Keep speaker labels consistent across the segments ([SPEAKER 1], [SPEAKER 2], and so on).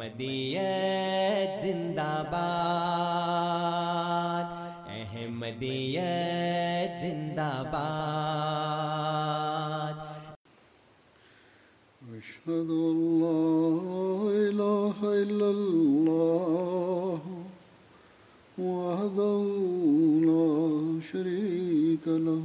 [SPEAKER 1] احمدیت زندہ باد احمدیت زندہ باد
[SPEAKER 2] أشهد أن لا إله إلا الله وحده لا شريك له۔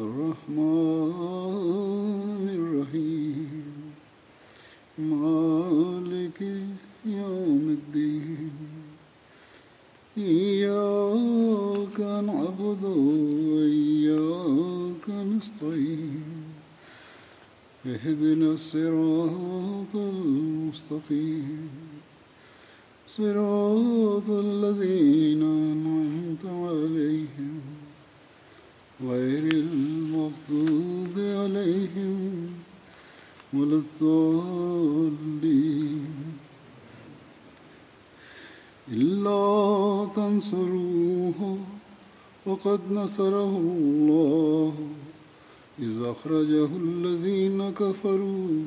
[SPEAKER 2] الرحمن الرحيم. مالك يوم الدين. إياك نعبد وإياك نستعين. اهدنا الصراط المستقيم. صراط الذين أنعمت عليهم. غير المغضوب عليهم ولا الضالين إلا تنصروه وقد نصره الله إذ أخرجه الذين كفروا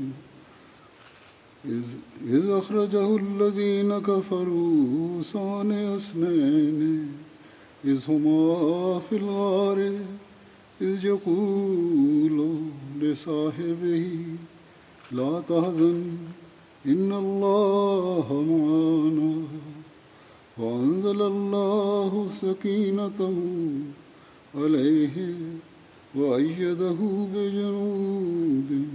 [SPEAKER 2] إذ, إذ أخرجه الذين كفروا ثاني اثنين إذ هما في الغار إذ يقول لصاحبه، لا تحزن، إن الله معنا وأنزل الله سكينته عليه وأيده بجنود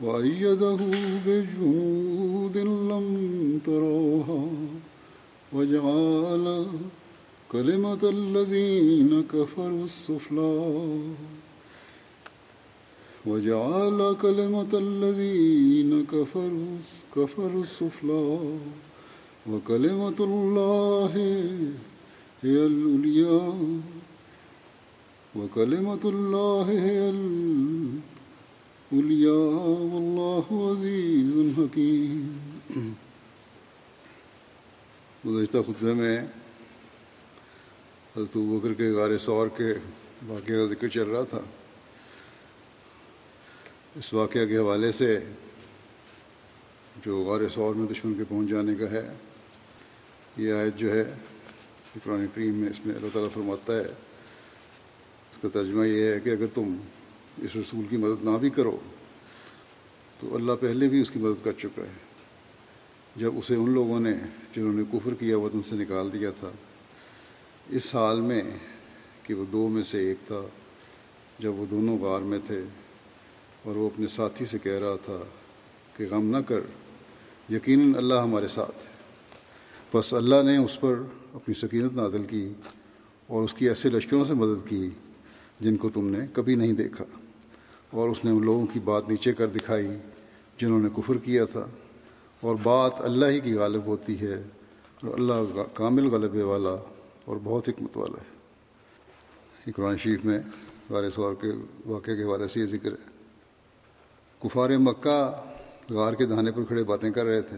[SPEAKER 2] وأيده بجنود لم تروها وجعل كلمة الذين كفروا السفلى وجعل كلمة الذين كفروا كفروا السفلى وكلمة الله هي العليا وكلمة الله هي العليا والله عزيز حكيم. گزشتہ خطبے میں حضرت بکر کے غار سور کے واقعے کا ذکر چل رہا تھا۔ اس واقعہ کے حوالے سے جو غار سور میں دشمن کے پہنچ جانے کا ہے، یہ آیت جو ہے قرآن کریم میں اس میں اللہ تعالیٰ فرماتا ہے۔ اس کا ترجمہ یہ ہے کہ اگر تم اس رسول کی مدد نہ بھی کرو، تو اللہ پہلے بھی اس کی مدد کر چکا ہے۔ جب اسے ان لوگوں نے، جنہوں نے کفر کیا، وطن سے نکال دیا تھا اس حال میں کہ وہ دو میں سے ایک تھا، جب وہ دونوں غار میں تھے اور وہ اپنے ساتھی سے کہہ رہا تھا کہ غم نہ کر، یقیناً اللہ ہمارے ساتھ ہے۔ بس اللہ نے اس پر اپنی سکینت نازل کی اور اس کی ایسے لشکروں سے مدد کی جن کو تم نے کبھی نہیں دیکھا۔ اور اس نے ان لوگوں کی بات نیچے کر دکھائی جنہوں نے کفر کیا تھا۔ اور بات اللہ ہی کی غالب ہوتی ہے اور اللہ کامل غلبے والا اور بہت حکمت والا ہے۔ قرآن شریف میں غار سوار کے واقعے کے حوالے سے یہ ذکر ہے۔ کفار مکہ غار کے دہانے پر کھڑے باتیں کر رہے تھے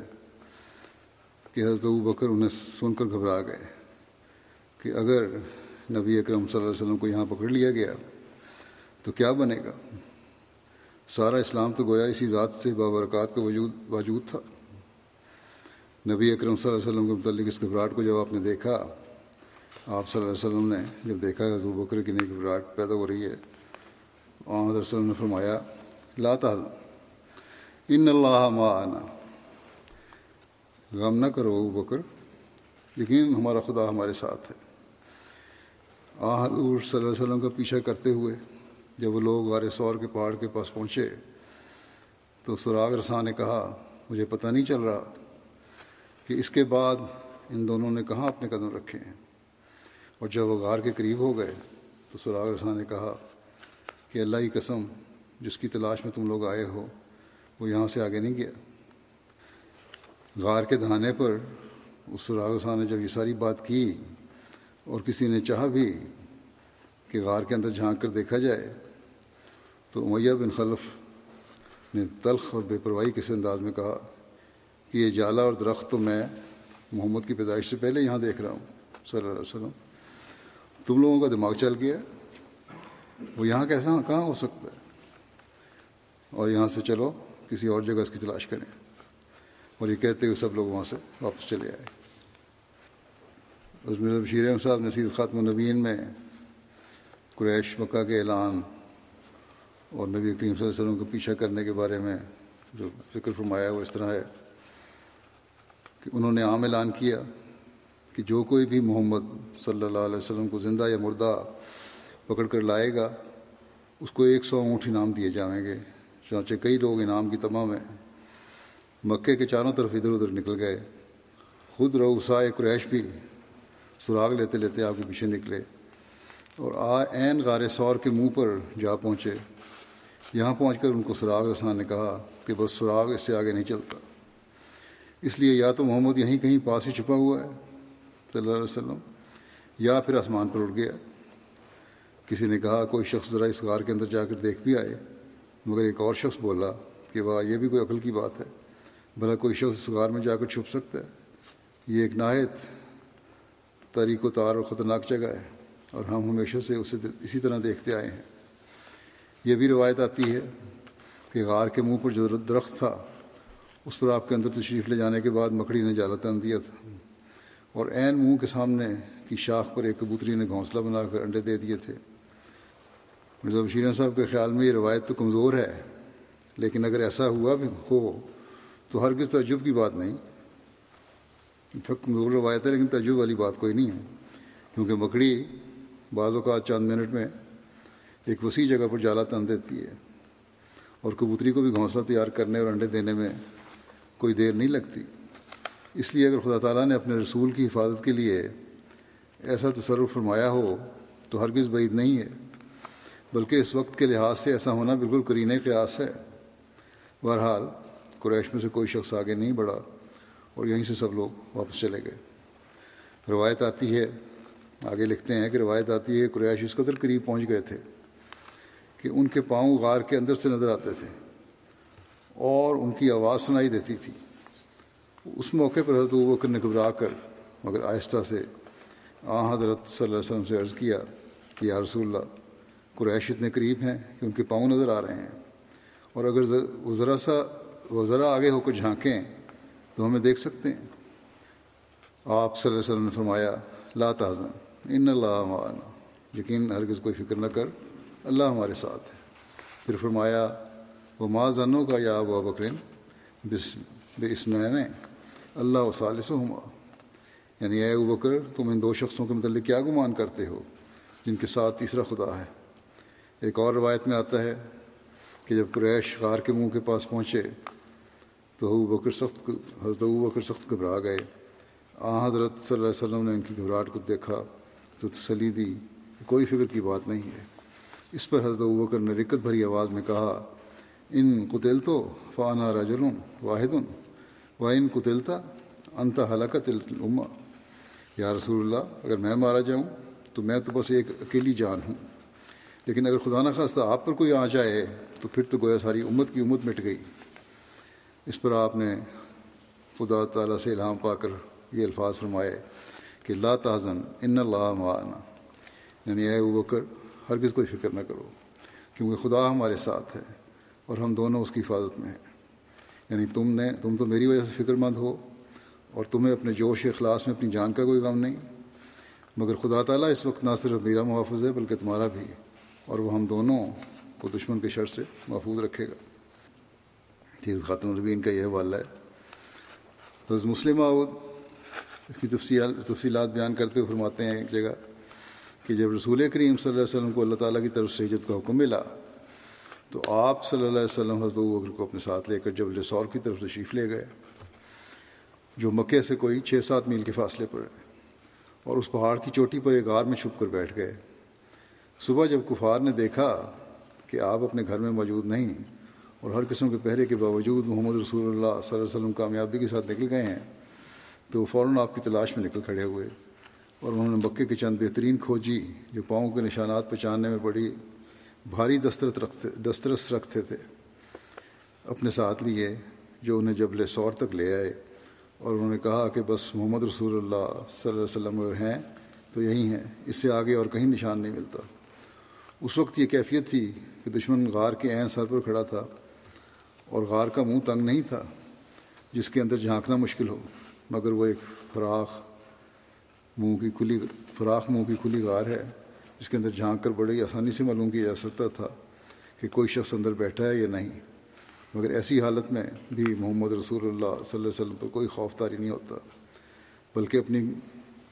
[SPEAKER 2] کہ حضرت ابو بکر انہیں سن کر گھبرا گئے کہ اگر نبی اکرم صلی اللہ علیہ وسلم کو یہاں پکڑ لیا گیا تو کیا بنے گا؟ سارا اسلام تو گویا اسی ذات سے بابرکات کا وجود موجود تھا۔ نبی اکرم صلی اللہ علیہ وسلم کے متعلق اس گھبراہٹ کو جب آپ نے دیکھا آپ صلی اللہ علیہ وسلم نے جب دیکھا کہ حضور بکر کی نئی گھبراہٹ پیدا ہو رہی ہے حضرت وسلم نے فرمایا لاتا ان اللہ معنا غم نہ کرو ابو بکر لیکن ہمارا خدا ہمارے ساتھ ہے۔ آ حضور صلی اللہ علیہ وسلم کا پیچھا کرتے ہوئے جب وہ لوگ غار سور کے پہاڑ کے پاس پہنچے، تو سراغ رساں نے کہا، مجھے پتہ نہیں چل رہا کہ اس کے بعد ان دونوں نے کہاں اپنے قدم رکھے ہیں۔ اور جب وہ غار کے قریب ہو گئے تو سراغ رساں نے کہا کہ اللہ کی قسم، جس کی تلاش میں تم لوگ آئے ہو، وہ یہاں سے آگے نہیں گیا۔ غار کے دہانے پر اس سراغ رساں نے جب یہ ساری بات کی اور کسی نے چاہا بھی کہ غار کے اندر جھانک کر دیکھا جائے، تو امیہ بن خلف نے تلخ اور بے پرواہی کس انداز میں کہا کہ یہ جالا اور درخت تو میں محمد کی پیدائش سے پہلے یہاں دیکھ رہا ہوں، صلی اللہ علیہ وسلم۔ تم لوگوں کا دماغ چل گیا۔ وہ یہاں کیسا، کہاں ہو سکتا ہے؟ اور یہاں سے چلو، کسی اور جگہ اس کی تلاش کریں۔ اور یہ کہتے ہوئے سب لوگ وہاں سے واپس چلے آئے۔ عزمیر بشیر احمد صاحب نصیر خاتم النبین میں قریش، مکہ کے اعلان اور نبی کریم صلی اللہ علیہ وسلم کو پیچھا کرنے کے بارے میں جو فکر فرمایا وہ اس طرح ہے کہ انہوں نے عام اعلان کیا۔ کہ جو کوئی بھی محمد صلی اللہ علیہ وسلم کو زندہ یا مردہ پکڑ کر لائے گا، اس کو ایک سو اونٹ انعام دیے جائیں گے۔ چانچہ کئی لوگ انعام کی تمام ہیں۔ مکے کے چاروں طرف ادھر ادھر نکل گئے۔ خود روسائے قریش بھی سراغ لیتے لیتے آپ کے پیچھے نکلے۔ اور آ عین غار سور کے منہ پر جا پہنچے۔ یہاں پہنچ کر ان کو سراغ رسان نے کہا کہ بس سراغ اس سے آگے نہیں چلتا۔ اس لیے یا تو محمد یہیں کہیں پاس ہی چھپا ہوا ہے صلی اللہ علیہ وسلم، یا پھر آسمان پر اڑ گیا۔ کسی نے کہا، کوئی شخص ذرا اس غار کے اندر جا کر دیکھ بھی آئے۔ مگر ایک اور شخص بولا کہ واہ، یہ بھی کوئی عقل کی بات ہے۔ بھلا کوئی شخص اس غار میں جا کر چھپ سکتا ہے۔ یہ ایک نہایت تاریخ و تار اور خطرناک جگہ ہے اور ہم ہمیشہ سے اسے اسی طرح دیکھتے آئے ہیں۔ یہ بھی روایت آتی ہے کہ غار کے منہ پر جو درخت تھا، اس پر آپ کے اندر تشریف لے جانے کے بعد مکڑی نے جالا تن دیا تھا۔ اور عین منہ کے سامنے کی شاخ پر ایک کبوتری نے گھونسلہ بنا کر انڈے دے دیے تھے۔ مرزا بشیر صاحب کے خیال میں یہ روایت تو کمزور ہے، لیکن اگر ایسا ہوا بھی ہو تو ہر تعجب کی بات نہیں۔ کمزور روایت ہے، لیکن تعجب والی بات کوئی نہیں ہے۔ کیونکہ مکڑی بعض اوقات چند منٹ میں ایک وسیع جگہ پر جالا تن دیتی ہے اور کبوتری کو بھی گھونسلہ تیار کرنے اور انڈے دینے میں کوئی دیر نہیں لگتی۔ اس لیے اگر خدا تعالیٰ نے اپنے رسول کی حفاظت کے لیے ایسا تصرف فرمایا ہو، تو ہرگز بعید نہیں ہے۔ بلکہ اس وقت کے لحاظ سے ایسا ہونا بالکل کرینے قیاس ہے۔ بہرحال، قریش میں سے کوئی شخص آگے نہیں بڑھا اور یہیں سے سب لوگ واپس چلے گئے۔ روایت آتی ہے، آگے لکھتے ہیں کہ روایت آتی ہے، قریش اس قدر قریب پہنچ گئے تھے کہ ان کے پاؤں غار کے اندر سے نظر آتے تھے اور ان کی آواز سنائی دیتی تھی۔ اس موقع پر حضرت بکر نے گھبرا کر، مگر آہستہ سے آ، حضرت صلی اللہ علیہ وسلم سے عرض کیا کہ یا رسول اللہ، قریش اتنے قریب ہیں کہ ان کے پاؤں نظر آ رہے ہیں۔ اور اگر وہ ذرا سا، وہ ذرا آگے ہو کر جھانکیں تو ہمیں دیکھ سکتے ہیں۔ آپ صلی اللہ علیہ وسلم نے فرمایا، لا تازن ان اللہ معنا۔ یقین ہرگز کوئی فکر نہ کر، اللہ ہمارے ساتھ ہے۔ پھر فرمایا وہ ماں زنوں کا یا ابو بکرین بس، بے اسمین اللہ و ہما یعنی اے ابو بکر، تم ان دو شخصوں کے متعلق کیا گمان کرتے ہو جن کے ساتھ تیسرا خدا ہے؟ ایک اور روایت میں آتا ہے کہ جب قریش غار کے منہ کے پاس پہنچے تو ابو بکر سخت حضرت ابو بکر سخت گھبرا گئے۔ آ، حضرت صلی اللہ علیہ وسلم نے ان کی گھبراہٹ کو دیکھا تو تسلی دی کہ کوئی فکر کی بات نہیں ہے۔ اس پر حضرت بکر نے رکت بھری آواز میں کہا، ان قتل تو فانا رجل واحد و ان قتلتا انت حلقت الما یا رسول اللہ، اگر میں مارا جاؤں تو میں تو بس ایک اکیلی جان ہوں۔ لیکن اگر خدا نخواستہ آپ پر کوئی آ جائے تو پھر تو گویا ساری امت کی امت مٹ گئی۔ اس پر آپ نے خدا تعالیٰ سے الہام پا کر یہ الفاظ فرمائے کہ لا تازن ان اللہ معنا۔ یعنی اے بکر، ہرگز کوئی فکر نہ کرو، کیونکہ خدا ہمارے ساتھ ہے اور ہم دونوں اس کی حفاظت میں ہیں۔ یعنی تم نے تم تو میری وجہ سے فکر مند ہو اور تمہیں اپنے جوش اخلاص میں اپنی جان کا کوئی غم نہیں۔ مگر خدا تعالیٰ اس وقت نہ صرف میرا محافظ ہے بلکہ تمہارا بھی اور وہ ہم دونوں کو دشمن کے شر سے محفوظ رکھے گا۔ ٹھیک خاتم البین کا یہ حوالہ ہے۔ تو مسلم آؤد اس کی تفصیل تفصیلات بیان کرتے ہوئے فرماتے ہیں ایک جگہ کہ جب رسول کریم صلی اللہ علیہ وسلم کو اللہ تعالیٰ کی طرف سے ہجرت کا حکم ملا تو آپ صلی اللہ علیہ وسلم حضرت بکر کو اپنے ساتھ لے کر جب لسور کی طرف تشریف لے گئے، جو مکے سے کوئی چھ سات میل کے فاصلے پر ہے، اور اس پہاڑ کی چوٹی پر ایک غار میں چھپ کر بیٹھ گئے۔ صبح جب کفار نے دیکھا کہ آپ اپنے گھر میں موجود نہیں، اور ہر قسم کے پہرے کے باوجود محمد رسول اللہ صلی اللہ علیہ وسلم کامیابی کے ساتھ نکل گئے ہیں، تو وہ فوراً آپ کی تلاش میں نکل کھڑے ہوئے، اور انہوں نے مکے کے چند بہترین کھوجی جو پاؤں کے نشانات پہچاننے میں بڑی بھاری دسترت رکھتے دسترس رکھتے تھے۔ اپنے ساتھ لیے، جو انہیں جبل سور تک لے آئے اور انہوں نے کہا کہ بس محمد رسول اللہ صلی اللہ علیہ وسلم اگر ہیں، تو یہی ہیں۔ اس سے آگے اور کہیں نشان نہیں ملتا۔ اس وقت یہ کیفیت تھی کہ دشمن غار کے عین سر پر کھڑا تھا اور غار کا منہ تنگ نہیں تھا، جس کے اندر جھانکنا مشکل ہو۔ مگر وہ ایک فراخ منہ کی کھلی فراخ منہ کی کھلی غار ہے۔ جس کے اندر جھانک کر بڑی آسانی سے معلوم کیا جا سکتا تھا کہ کوئی شخص اندر بیٹھا ہے یا نہیں۔ مگر ایسی حالت میں بھی محمد رسول اللہ صلی اللہ علیہ وسلم پر کوئی خوف تاری نہیں ہوتا، بلکہ اپنی،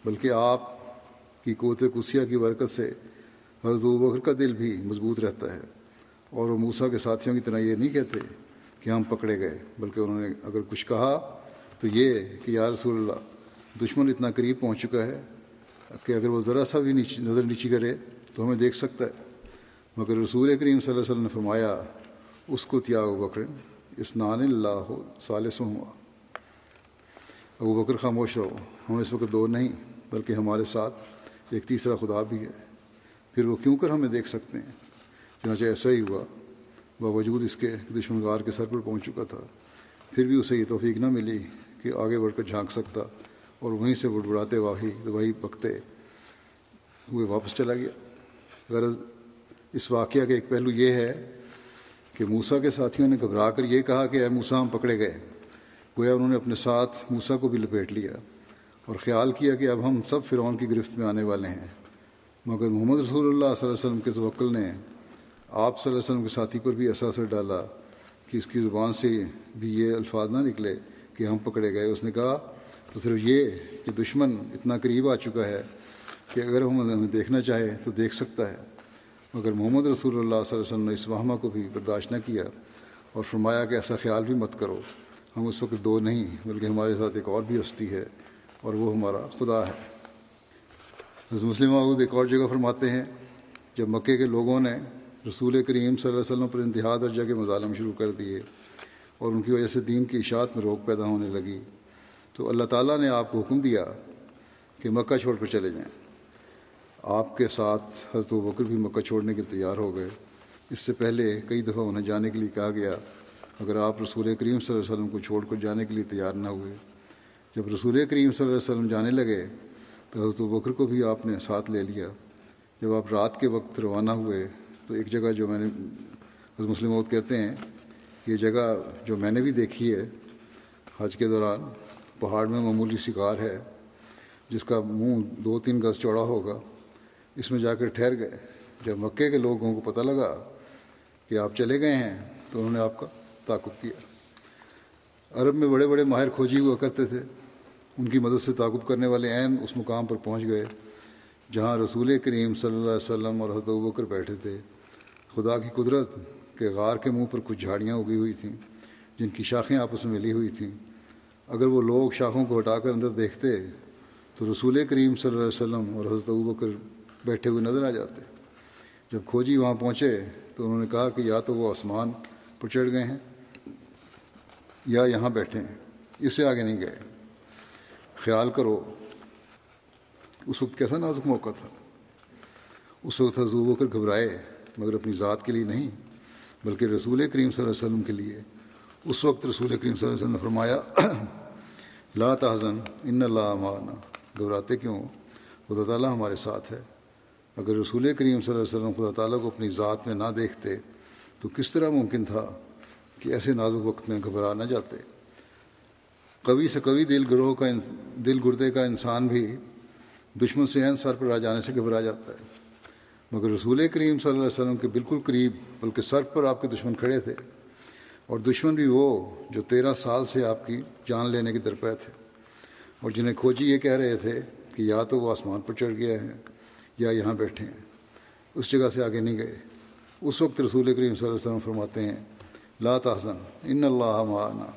[SPEAKER 2] بلکہ آپ کی قوت کسیہ کی برکت سے حضرت بکر کا دل بھی مضبوط رہتا ہے۔ اور وہ موسا کے ساتھیوں کی طرح یہ نہیں کہتے کہ ہم پکڑے گئے، بلکہ انہوں نے اگر کچھ کہا تو یہ کہ یا رسول اللہ، دشمن اتنا قریب پہنچ چکا ہے کہ اگر وہ ذرا سا بھی نیچے نظر نیچی کرے تو ہمیں دیکھ سکتا ہے۔ مگر رسول کریم صلی اللہ علیہ وسلم نے فرمایا، اس کو تیا ابو بکر اسنان اللہ صالص ہوا ابو بکر، خاموش رہو، ہم اس وقت دو نہیں، بلکہ ہمارے ساتھ ایک تیسرا خدا بھی ہے۔ پھر وہ کیوں کر ہمیں دیکھ سکتے ہیں؟ چنانچہ ایسا ہی ہوا، باوجود اس کے دشمن گار کے سر پر پہنچ چکا تھا۔ پھر بھی اسے یہ توفیق نہ ملی کہ آگے بڑھ کر جھانک سکتا۔ اور وہیں سے بڑبڑاتے واہی وہی پکتے ہوئے واپس چلا گیا۔ غرض اس واقعہ کا ایک پہلو یہ ہے کہ موسا کے ساتھیوں نے گھبرا کر یہ کہا کہ اے موسا ہم پکڑے گئے۔ گویا انہوں نے اپنے ساتھ موسا کو بھی لپیٹ لیا اور خیال کیا کہ اب ہم سب فرعون کی گرفت میں آنے والے ہیں۔ مگر محمد رسول اللہ صلی اللہ علیہ وسلم کے توکل نے آپ صلی اللہ علیہ وسلم کے ساتھی پر بھی ایسا اثر ڈالا کہ اس کی زبان سے بھی یہ الفاظ نہ نکلے کہ ہم پکڑے گئے۔ اس نے کہا تو صرف یہ کہ دشمن اتنا قریب آ چکا ہے کہ اگر ہم ہمیں دیکھنا چاہے تو دیکھ سکتا ہے۔ مگر محمد رسول اللہ صلی اللہ علیہ وسلم نے اس وہمہ کو بھی برداشت نہ کیا اور فرمایا کہ ایسا خیال بھی مت کرو، ہم اس وقت دو نہیں، بلکہ ہمارے ساتھ ایک اور بھی ہستی ہے اور وہ ہمارا خدا ہے۔ حضرت مسلم محدود ایک اور جگہ فرماتے ہیں، جب مکے کے لوگوں نے رسول کریم صلی اللہ علیہ وسلم پر انتہا درجہ کے مظالم شروع کر دیے اور ان کی وجہ سے دین کی اشاعت میں روک پیدا ہونے لگی۔ تو اللہ تعالیٰ نے آپ کو حکم دیا کہ مکہ چھوڑ کر چلے جائیں۔ آپ کے ساتھ حضرت بکر بھی مکہ چھوڑنے کے تیار ہو گئے۔ اس سے پہلے کئی دفعہ انہیں جانے کے لیے کہا گیا، اگر آپ رسول کریم صلی اللہ علیہ وسلم کو چھوڑ کر جانے کے لیے تیار نہ ہوئے۔ جب رسول کریم صلی اللہ علیہ وسلم جانے لگے تو حضرت بکر کو بھی آپ نے ساتھ لے لیا۔ جب آپ رات کے وقت روانہ ہوئے تو ایک جگہ جو میں نے، حضرت مسلم عود کہتے ہیں، یہ جگہ جو میں نے بھی دیکھی ہے حج کے دوران پہاڑ میں معمولی شکار ہے، جس کا منہ دو تین گز چوڑا ہوگا، اس میں جا کر ٹھہر گئے۔ جب مکے کے لوگوں کو پتہ لگا کہ آپ چلے گئے ہیں، تو انہوں نے آپ کا تعاقب کیا۔ عرب میں بڑے بڑے ماہر کھوجی ہوا کرتے تھے۔ ان کی مدد سے تعاقب کرنے والے عین اس مقام پر پہنچ گئے، جہاں رسول کریم صلی اللہ علیہ وسلم اور حضرت بکر بیٹھے تھے۔ خدا کی قدرت کے غار کے منہ پر کچھ جھاڑیاں اگی ہوئی تھیں، جن کی شاخیں آپس میں ملی ہوئی تھیں۔ اگر وہ لوگ شاخوں کو ہٹا کر اندر دیکھتے تو رسول کریم صلی اللہ علیہ وسلم اور حضرت بکر بیٹھے ہوئے نظر آ جاتے۔ جب کھوجی وہاں پہنچے تو انہوں نے کہا کہ یا تو وہ آسمان پر چڑھ گئے ہیں یا یہاں بیٹھے ہیں اس سے آگے نہیں گئے۔ خیال کرو، اس وقت کیسا نازک موقع تھا۔ اس وقت حضور ہو کر گھبرائے، مگر اپنی ذات کے لیے نہیں، بلکہ رسول کریم صلی اللہ علیہ وسلم کے لیے۔ اس وقت رسول کریم صلی اللہ علیہ وسلم نے فرمایا لا تحزن، ان اللہ مانا گھبراتے کیوں؟ خدا تعالیٰ ہمارے ساتھ ہے۔ اگر رسول کریم صلی اللہ علیہ وسلم خدا تعالیٰ کو اپنی ذات میں نہ دیکھتے، تو کس طرح ممکن تھا کہ ایسے نازک وقت میں گھبرا نہ جاتے؟ کبھی سے کبھی دل گروہ کا دل گردے کا انسان بھی دشمن سے عین سر پر آ جانے سے گھبرا جاتا ہے۔ مگر رسول کریم صلی اللہ علیہ وسلم کے بالکل قریب، بلکہ سر پر آپ کے دشمن کھڑے تھے۔ اور دشمن بھی وہ جو تیرہ سال سے آپ کی جان لینے کے درپے تھے اور جنہیں کھوجی یہ کہہ رہے تھے کہ یا تو وہ آسمان پر چڑھ گیا ہے یا یہاں بیٹھے ہیں۔ اس جگہ سے آگے نہیں گئے۔ اس وقت رسول کریم صلی اللہ علیہ وسلم فرماتے ہیں، لا تحزن، ان اللہ معنا۔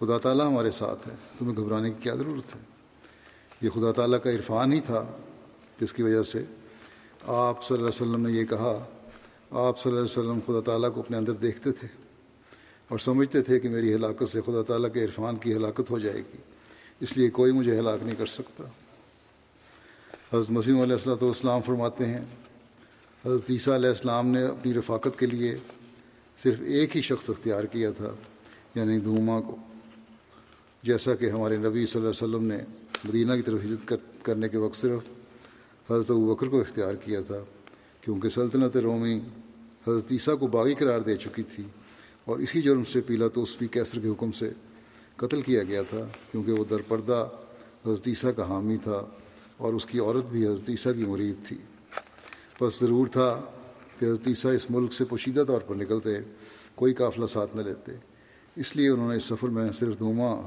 [SPEAKER 2] خدا تعالیٰ ہمارے ساتھ ہے، تمہیں گھبرانے کی کیا ضرورت ہے؟ یہ خدا تعالیٰ کا عرفان ہی تھا، جس کی وجہ سے آپ صلی اللہ علیہ وسلم نے یہ کہا۔ آپ صلی اللہ علیہ وسلم خدا تعالیٰ کو اپنے اندر دیکھتے تھے۔ اور سمجھتے تھے کہ میری ہلاکت سے خدا تعالیٰ کے عرفان کی ہلاکت ہو جائے گی، اس لیے کوئی مجھے ہلاک نہیں کر سکتا۔ حضرت مسیم علیہ السلۃ والسلام فرماتے ہیں، حضرت عیسیٰ علیہ السلام نے اپنی رفاقت کے لیے صرف ایک ہی شخص اختیار کیا تھا یعنی دھوما کو۔ جیسا کہ ہمارے نبی صلی اللہ علیہ وسلم نے مدینہ کی طرف ہجرت کرنے کے وقت صرف حضرت بکر کو اختیار کیا تھا، کیونکہ سلطنت رومی حضرت عیسیٰ کو باغی قرار دے چکی تھی۔ اور اسی جرم سے پیلا تو اس بھی کیسر کے حکم سے قتل کیا گیا تھا، کیونکہ وہ در پردہ حضرت عیسیٰ کا حامی تھا اور اس کی عورت بھی حضرت عیسیٰ کی مرید تھی۔ بس ضرور تھا کہ حضرت عیسیٰ اس ملک سے پوشیدہ طور پر نکلتے، کوئی قافلہ ساتھ نہ لیتے۔ اس لیے انہوں نے اس سفر میں صرف دھواں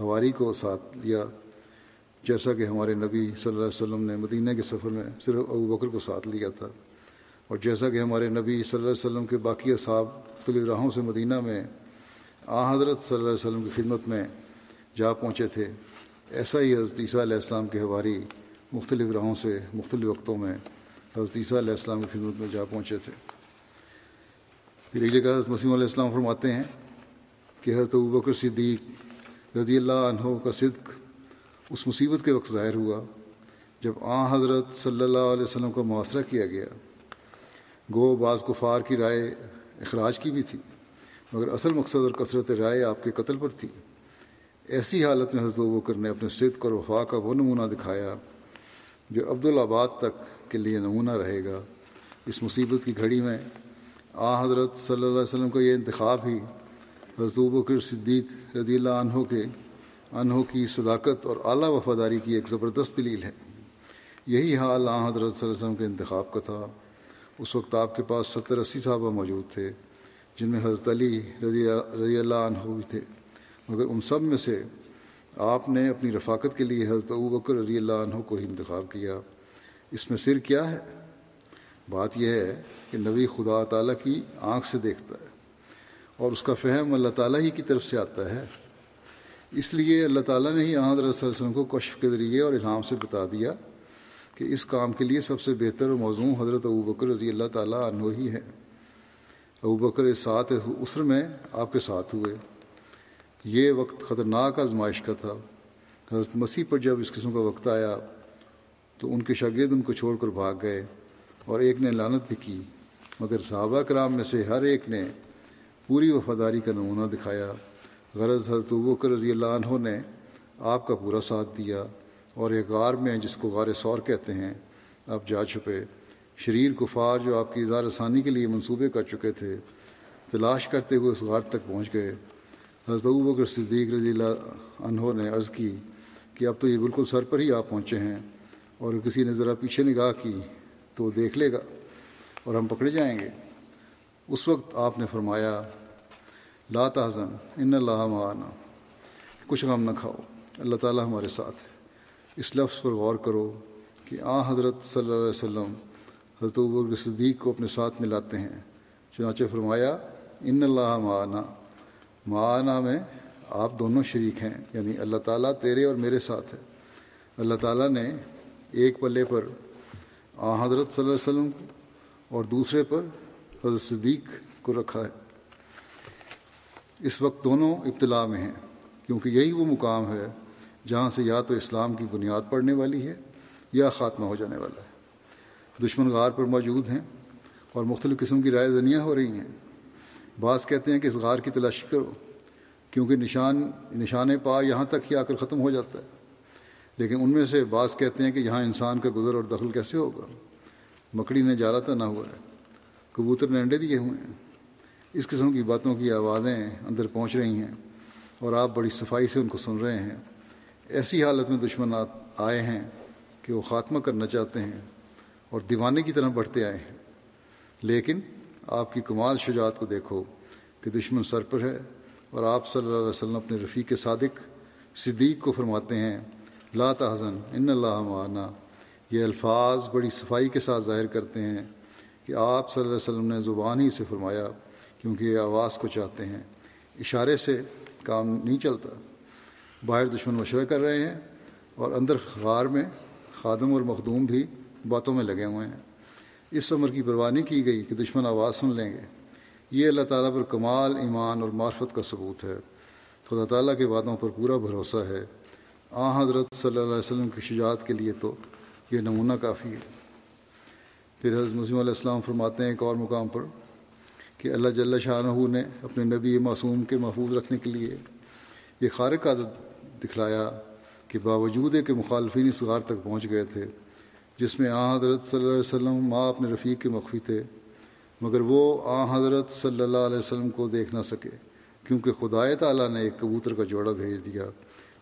[SPEAKER 2] ہواری کو ساتھ لیا، جیسا کہ ہمارے نبی صلی اللہ علیہ وسلم نے مدینہ کے سفر میں صرف ابو بکر کو ساتھ لیا تھا۔ اور جیسا کہ ہمارے نبی صلی اللہ علیہ وسلم کے باقی اصحاب مختلف راہوں سے مدینہ میں آ حضرت صلی اللہ علیہ وسلم کی خدمت میں جا پہنچے تھے۔ ایسا ہی حضرت عیسیٰ علیہ السلام کے ہواری مختلف راہوں سے مختلف وقتوں میں حضرت عیسیٰ علیہ السلام کی خدمت میں جا پہنچے تھے۔ پھر ایک جگہ حضرت مسیم علیہ السلام فرماتے ہیں کہ حضرت بکر صدیق رضی اللہ عنہ کا صدق اس مصیبت کے وقت ظاہر ہوا جب آ حضرت صلی اللہ علیہ وسلم کا محاصرہ کیا گیا۔ گو بعض کفار کی رائے اخراج کی بھی تھی، مگر اصل مقصد اور کثرت رائے آپ کے قتل پر تھی۔ ایسی حالت میں حضرت بکر نے اپنے صدق اور وفا کا وہ نمونہ دکھایا جو عبدالآباد تک کے لیے نمونہ رہے گا۔ اس مصیبت کی گھڑی میں آ حضرت صلی اللہ علیہ وسلم کا یہ انتخاب ہی حضرت بکر صدیق رضی اللہ عنہ کے انہوں کی صداقت اور اعلیٰ وفاداری کی ایک زبردست دلیل ہے۔ یہی حال آ حضرت صلی اللہ علیہ وسلم کے انتخاب کا تھا۔ اس وقت آپ کے پاس ستر اسی صحابہ موجود تھے، جن میں حضرت علی رضی رضی اللہ عنہ بھی تھے۔ مگر ان سب میں سے آپ نے اپنی رفاقت کے لیے حضرت ابو بکر رضی اللہ عنہ کو ہی انتخاب کیا۔ اس میں سر کیا ہے؟ بات یہ ہے کہ نبی خدا تعالیٰ کی آنکھ سے دیکھتا ہے اور اس کا فہم اللہ تعالیٰ ہی کی طرف سے آتا ہے۔ اس لیے اللہ تعالیٰ نے ہی حضرت صلی اللہ علیہ وسلم کو کشف کے ذریعے اور الہام سے بتا دیا کہ اس کام کے لیے سب سے بہتر و موضوع حضرت ابو بکر رضی اللہ تعالیٰ عنہ ہی ہے۔ ابو بکر ساتھ عسر میں آپ کے ساتھ ہوئے۔ یہ وقت خطرناک آزمائش کا تھا۔ حضرت مسیح پر جب اس قسم کا وقت آیا تو ان کے شاگرد ان کو چھوڑ کر بھاگ گئے اور ایک نے لانت بھی کی، مگر صحابہ کرام میں سے ہر ایک نے پوری وفاداری کا نمونہ دکھایا۔ غرض حضرت بکر رضی اللہ عنہ نے آپ کا پورا ساتھ دیا۔ اور ایک غار میں جس کو غار سور کہتے ہیں۔ آپ جا چھپے شریر کفار جو آپ کی اظہار ثانی کے لیے منصوبے کر چکے تھے، تلاش کرتے ہوئے اس غار تک پہنچ گئے۔ حضرت بکر صدیق رضی اللہ عنہ نے عرض کی کہ اب تو یہ بالکل سر پر ہی آپ پہنچے ہیں اور کسی نے ذرا پیچھے نگاہ کی تو دیکھ لے گا اور ہم پکڑے جائیں گے۔ اس وقت آپ نے فرمایا، لا تحزن، ان اللہ معنا، کچھ غم نہ کھاؤ۔ اللہ تعالیٰ ہمارے ساتھ ہے۔ اس لفظ پر غور کرو کہ آ حضرت صلی اللہ علیہ وسلم حضرت عبر صدیق کو اپنے ساتھ ملاتے ہیں۔ چنانچہ فرمایا، ان اللہ معنا معنا میں آپ دونوں شریک ہیں یعنی اللہ تعالیٰ تیرے اور میرے ساتھ ہے۔ اللہ تعالیٰ نے ایک پلے پر آ حضرت صلی اللہ علیہ وسلم اور دوسرے پر حضرت صدیق کو رکھا ہے۔ اس وقت دونوں ابتلا میں ہیں، کیونکہ یہی وہ مقام ہے جہاں سے یا تو اسلام کی بنیاد پڑنے والی ہے یا خاتمہ ہو جانے والا ہے۔ دشمن غار پر موجود ہیں اور مختلف قسم کی رائے زنیاں ہو رہی ہیں۔ بعض کہتے ہیں کہ اس غار کی تلاشی کرو، کیونکہ نشان نشان پا یہاں تک ہی آ کر ختم ہو جاتا ہے۔ لیکن ان میں سے بعض کہتے ہیں کہ یہاں انسان کا گزر اور دخل کیسے ہوگا؟ مکڑی نے جالا تھا، نہ ہوا ہے۔ کبوتر نے انڈے دیے ہوئے ہیں۔ اس قسم کی باتوں کی آوازیں اندر پہنچ رہی ہیں اور آپ بڑی صفائی سے ان کو سن رہے ہیں۔ ایسی حالت میں دشمن آئے ہیں کہ وہ خاتمہ کرنا چاہتے ہیں اور دیوانے کی طرح بڑھتے آئے ہیں۔ لیکن آپ کی کمال شجاعت کو دیکھو کہ دشمن سر پر ہے اور آپ صلی اللہ علیہ وسلم اپنے رفیق صادق صدیق کو فرماتے ہیں، لا تحزن، ان اللہ معنا۔ یہ الفاظ بڑی صفائی کے ساتھ ظاہر کرتے ہیں کہ آپ صلی اللہ علیہ وسلم نے زبان ہی سے فرمایا کیونکہ یہ آواز کو چاہتے ہیں۔ اشارے سے کام نہیں چلتا۔ باہر دشمن مشورہ کر رہے ہیں اور اندر غار میں خادم اور مخدوم بھی باتوں میں لگے ہوئے ہیں۔ اس عمر کی پروانی کی گئی کہ دشمن آواز سن لیں گے۔ یہ اللہ تعالیٰ پر کمال، ایمان اور معرفت کا ثبوت ہے۔ خدا تعالیٰ کے باتوں پر پورا بھروسہ ہے۔ آ حضرت صلی اللہ علیہ وسلم کی شجاعت کے لیے تو یہ نمونہ کافی ہے۔ پھر حضرت مسلم علیہ السلام فرماتے ہیں ایک اور مقام پر کہ اللہ جل شاہ نے اپنے نبی معصوم کے محفوظ رکھنے کے لیے یہ خارق عادت دکھلایا کہ باوجود کہ مخالفین اس غار تک پہنچ گئے تھے، جس میں آ حضرت صلی اللہ علیہ وسلم ماں اپنے رفیق کے مخفی تھے، مگر وہ آ حضرت صلی اللہ علیہ وسلم کو دیکھ نہ سکے، کیونکہ خدائے تعالیٰ نے ایک کبوتر کا جوڑا بھیج دیا،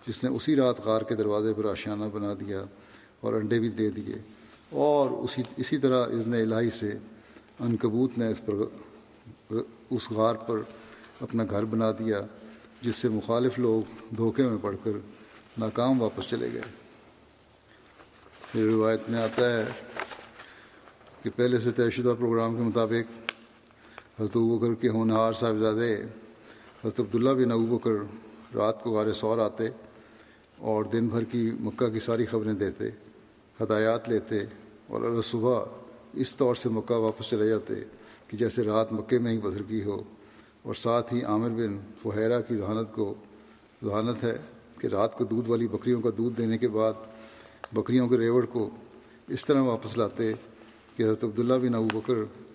[SPEAKER 2] جس نے اسی رات غار کے دروازے پر آشیانہ بنا دیا اور انڈے بھی دے دیے۔ اور اسی اسی طرح اذن الہی سے ان کبوت نے اس پر، اس غار پر اپنا گھر بنا دیا۔ جس سے مخالف لوگ دھوکے میں پڑھ کر ناکام واپس چلے گئے۔ پھر روایت میں آتا ہے کہ پہلے سے طے شدہ پروگرام کے مطابق حضرت بکر کے ہونہار صاحبزادے حضرت عبداللہ بن ابو بکر رات کو غار سور آتے اور دن بھر کی مکہ کی ساری خبریں دیتے، ہدایات لیتے اور اگر صبح اس طور سے مکہ واپس چلے جاتے کہ جیسے رات مکے میں ہی بسر کی ہو۔ اور ساتھ ہی عامر بن فہیرہ کی ذہانت کو ذہانت ہے کہ رات کو دودھ والی بکریوں کا دودھ دینے کے بعد بکریوں کے ریوڑ کو اس طرح واپس لاتے کہ حضرت عبداللہ بن ابو بکر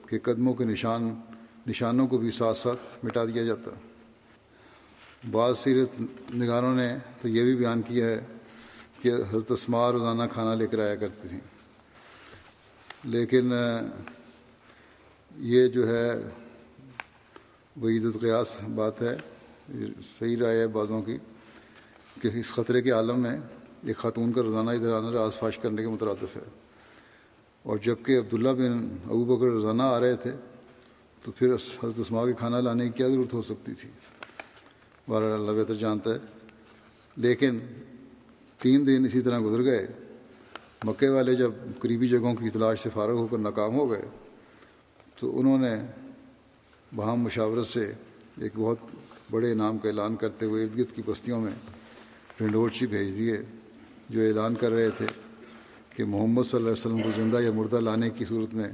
[SPEAKER 2] کے قدموں کے نشان نشانوں کو بھی ساتھ ساتھ مٹا دیا جاتا۔ بعض سیرت نگاروں نے تو یہ بھی بیان کیا ہے کہ حضرت اسما روزانہ کھانا لے کر آیا کرتی تھیں۔ لیکن، یہ جو ہے وہ عید بات ہے صحیح رائے ہے بعضوں کی، کہ اس خطرے کے عالم میں ایک خاتون کا روزانہ ادھر آنا، راز فاش کرنے کے مترادف ہے۔ اور جبکہ عبداللہ بن ابو بکر روزانہ آ رہے تھے، تو پھر حضرت اسما کے کھانا لانے کی کیا ضرورت ہو سکتی تھی؟ بارہ اللہ بہتر جانتا ہے۔ لیکن تین دن اسی طرح گزر گئے۔ مکے والے جب قریبی جگہوں کی تلاش سے فارغ ہو کر ناکام ہو گئے، تو انہوں نے بہام مشاورت سے ایک بہت بڑے انعام کا اعلان کرتے ہوئے ارد گرد کی بستیوں میں ڈنڈورچی بھیج دیے، جو اعلان کر رہے تھے کہ محمد صلی اللہ علیہ وسلم کو زندہ یا مردہ لانے کی صورت میں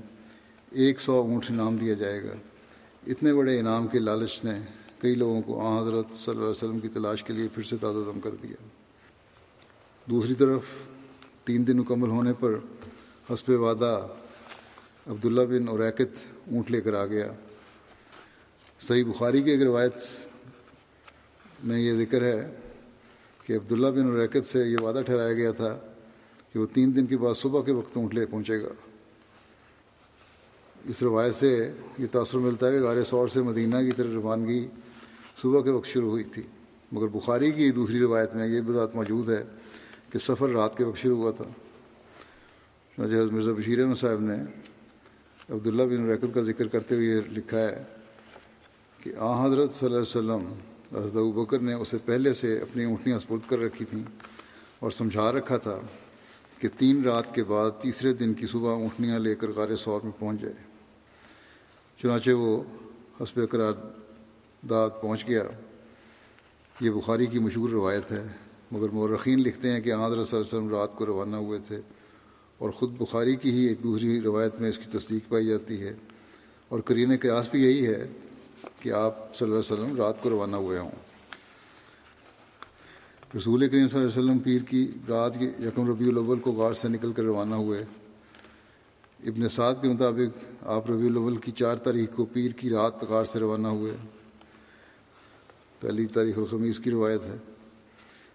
[SPEAKER 2] ایک سو اونٹ انعام دیا جائے گا۔ اتنے بڑے انعام کے لالچ نے کئی لوگوں کو آ حضرت صلی اللہ علیہ وسلم کی تلاش کے لیے پھر سے تازہ دم کر دیا۔ دوسری طرف تین دن مکمل ہونے پر حسب وعدہ عبداللہ بن اوریکت اونٹ لے کر آ گیا۔ صحیح بخاری کی ایک روایت میں یہ ذکر ہے کہ عبداللہ بن اوریکت سے یہ وعدہ ٹھہرایا گیا تھا کہ وہ تین دن کے بعد صبح کے وقت اونٹ لے پہنچے گا۔ اس روایت سے یہ تاثر ملتا ہے کہ غار سور سے مدینہ کی طرف روانگی صبح کے وقت شروع ہوئی تھی۔ مگر بخاری کی دوسری روایت میں یہ بات موجود ہے کہ سفر رات کے وقت شروع ہوا تھا۔ جہاز مرزا بشیر احمد صاحب نے عبداللہ بن ریکت کا ذکر کرتے ہوئے لکھا ہے کہ آ، حضرت صلی اللہ علیہ وسلم، حضرت بکر نے اسے پہلے سے اپنی اونٹیاں سپرد کر رکھی تھیں اور سمجھا رکھا تھا کہ تین رات کے بعد تیسرے دن کی صبح اونٹنیاں لے کر غار سور میں پہنچ جائے۔ چنانچہ وہ حسب قرار داد پہنچ گیا۔ یہ بخاری کی مشہور روایت ہے، مگر مورخین لکھتے ہیں کہ حضرت صلی اللہ علیہ وسلم رات کو روانہ ہوئے تھے اور خود بخاری کی ہی ایک دوسری روایت میں اس کی تصدیق پائی جاتی ہے۔ اور کرین قیاس بھی یہی ہے کہ آپ صلی اللہ علیہ وسلم رات کو روانہ ہوئے ہوں۔ رسول کریم صلی اللہ علیہ وسلم پیر کی رات کے یکم ربیع الاول کو غار سے نکل کر روانہ ہوئے۔ ابن سعد کے مطابق آپ ربیع الاول کی چار تاریخ کو پیر کی رات غار سے روانہ ہوئے۔ پہلی تاریخ الخمیز کی روایت ہے۔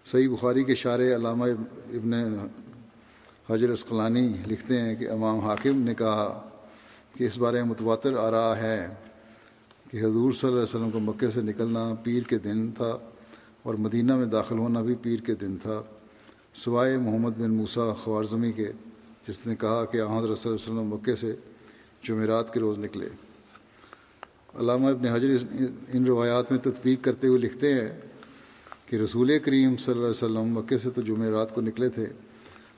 [SPEAKER 2] صحیح بخاری کے شارع علامہ ابن حجر اسقلانی لکھتے ہیں کہ امام حاکم نے کہا کہ اس بارے میں متواتر آ رہا ہے کہ حضور صلی اللہ علیہ وسلم کو مکے سے نکلنا پیر کے دن تھا اور مدینہ میں داخل ہونا بھی پیر کے دن تھا، سوائے محمد بن موسا خوارزمی کے، جس نے کہا کہ حضرت صلی اللہ علیہ وسلم مکے سے جمعرات کے روز نکلے۔ علامہ ابن حجر ان روایات میں تطبیق کرتے ہوئے لکھتے ہیں کہ رسول کریم صلی اللہ علیہ وسلم مکے سے تو جمعرات کو نکلے تھے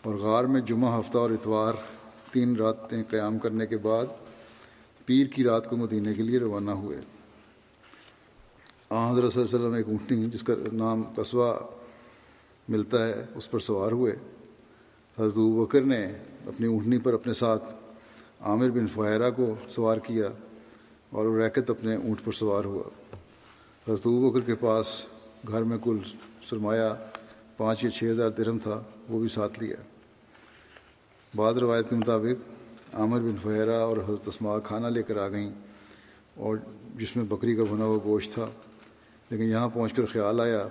[SPEAKER 2] اور غار میں جمعہ ہفتہ اور اتوار تین راتیں قیام کرنے کے بعد پیر کی رات کو مدینہ کے لیے روانہ ہوئے۔ آ حضرت صلی اللہ علیہ وسلم ایک اونٹنی جس کا نام قصبہ ملتا ہے، اس پر سوار ہوئے۔ حضرت بکر نے اپنی اونٹنی پر اپنے ساتھ عامر بن فہرہ کو سوار کیا اور ریکت اپنے اونٹ پر سوار ہوا۔ حضرت بکر کے پاس گھر میں کل سرمایہ پانچ یا چھ ہزار درم تھا، وہ بھی ساتھ لیا۔ بعض روایت کے مطابق عامر بن فہرہ اور حضرت اسما کھانا لے کر آ گئیں اور جس میں بکری کا بنا ہوا گوشت تھا۔ لیکن یہاں پہنچ کر خیال آیا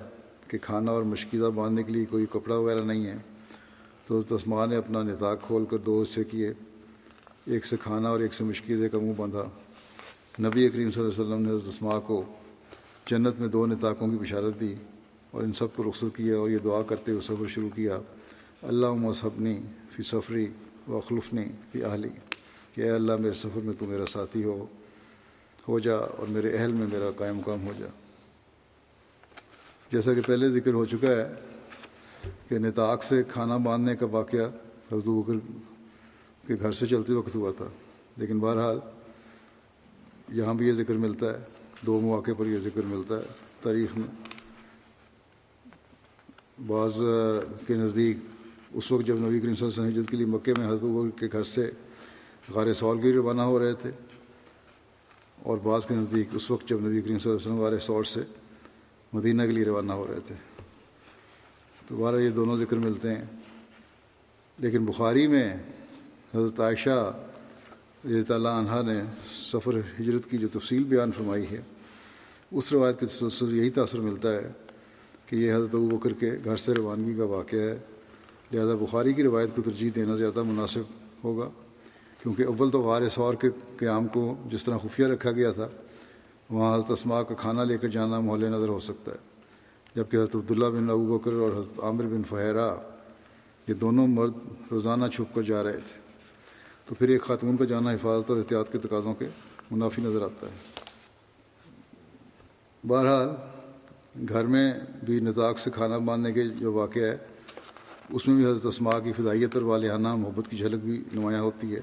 [SPEAKER 2] کہ کھانا اور مشکیزہ باندھنے کے لیے کوئی کپڑا وغیرہ نہیں ہے۔ تو تسما نے اپنا نتاق کھول کر دو حصے کیے۔ ایک سے کھانا اور ایک سے مشکیزے کا منہ باندھا۔ نبی کریم صلی اللہ علیہ وسلم نے تسما کو جنت میں دو نتاقوں کی بشارت دی اور ان سب کو رخصت کیا اور یہ دعا کرتے ہوئے سفر شروع کیا۔ اللہ مذہبنی فی سفری و اخلفنی فی اہلی، کہ اے اللہ میرے سفر میں تو میرا ساتھی ہو ہو جا اور میرے اہل میں میرا قائم مقام ہو جا۔ جیسا کہ پہلے ذکر ہو چکا ہے کہ نتاق سے کھانا باندھنے کا واقعہ حضرت بکر کے گھر سے چلتے وقت ہوا تھا۔ لیکن بہرحال یہاں بھی یہ ذکر ملتا ہے، دو مواقع پر یہ ذکر ملتا ہے۔ تاریخ میں بعض کے نزدیک اس وقت جب نبی کریم صلی اللہ علیہ وسلم کے لیے مکے میں حضرت کے گھر سے غار سول کے روانہ ہو رہے تھے اور بعض کے نزدیک اس وقت جب نبی کریم صلی اللہ علیہ وسلم غار سول سے مدینہ کے لیے روانہ ہو رہے تھے۔ تو بارہ یہ دونوں ذکر ملتے ہیں۔ لیکن بخاری میں حضرت عائشہ رضی تعالیٰ عنہ نے سفر ہجرت کی جو تفصیل بیان فرمائی ہے، اس روایت کے تسلسل یہی تاثر ملتا ہے کہ یہ حضرت بکر کے گھر سے روانگی کا واقعہ ہے۔ لہذا بخاری کی روایت کو ترجیح دینا زیادہ مناسب ہوگا، کیونکہ اول تو غار سور کے قیام کو جس طرح خفیہ رکھا گیا تھا، وہاں حضرت اسما کا کھانا لے کر جانا محل نظر ہو سکتا ہے۔ جبکہ حضرت عبداللہ بن ابو بکر اور حضرت عامر بن فہرا یہ دونوں مرد روزانہ چھپ کر جا رہے تھے۔ تو پھر ایک خاتون کا جانا حفاظت اور احتیاط کے تقاضوں کے منافی نظر آتا ہے۔ بہرحال، گھر میں بھی نطاق سے کھانا باندھنے کے جو واقعہ ہے اس میں بھی حضرت اسماء کی فدائیت اور والہانہ محبت کی جھلک بھی نمایاں ہوتی ہے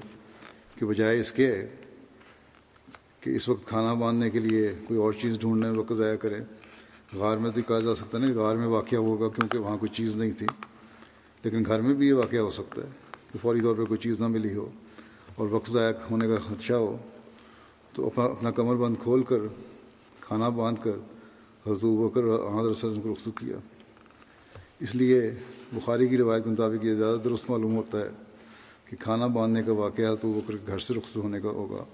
[SPEAKER 2] کہ بجائے اس کے کہ اس وقت کھانا باندھنے کے لیے کوئی اور چیز ڈھونڈنے میں وقت ضائع کریں غار میں تو کہا جا سکتا نہیں غار میں واقعہ ہوگا کیونکہ وہاں کوئی چیز نہیں تھی۔ لیکن گھر میں بھی یہ واقعہ ہو سکتا ہے کہ فوری طور پہ کوئی چیز نہ ملی ہو اور وقت ضائع ہونے کا خدشہ ہو۔ تو اپنا اپنا کمر بند کھول کر، کھانا باندھ کر حضرت بکر حضرت وسلم کو رخصت کیا۔ اس لیے بخاری کی روایت کے مطابق یہ زیادہ درست معلوم ہوتا ہے کہ کھانا باندھنے کا واقعہ تو بکر گھر سے رخصت ہونے کا ہوگا،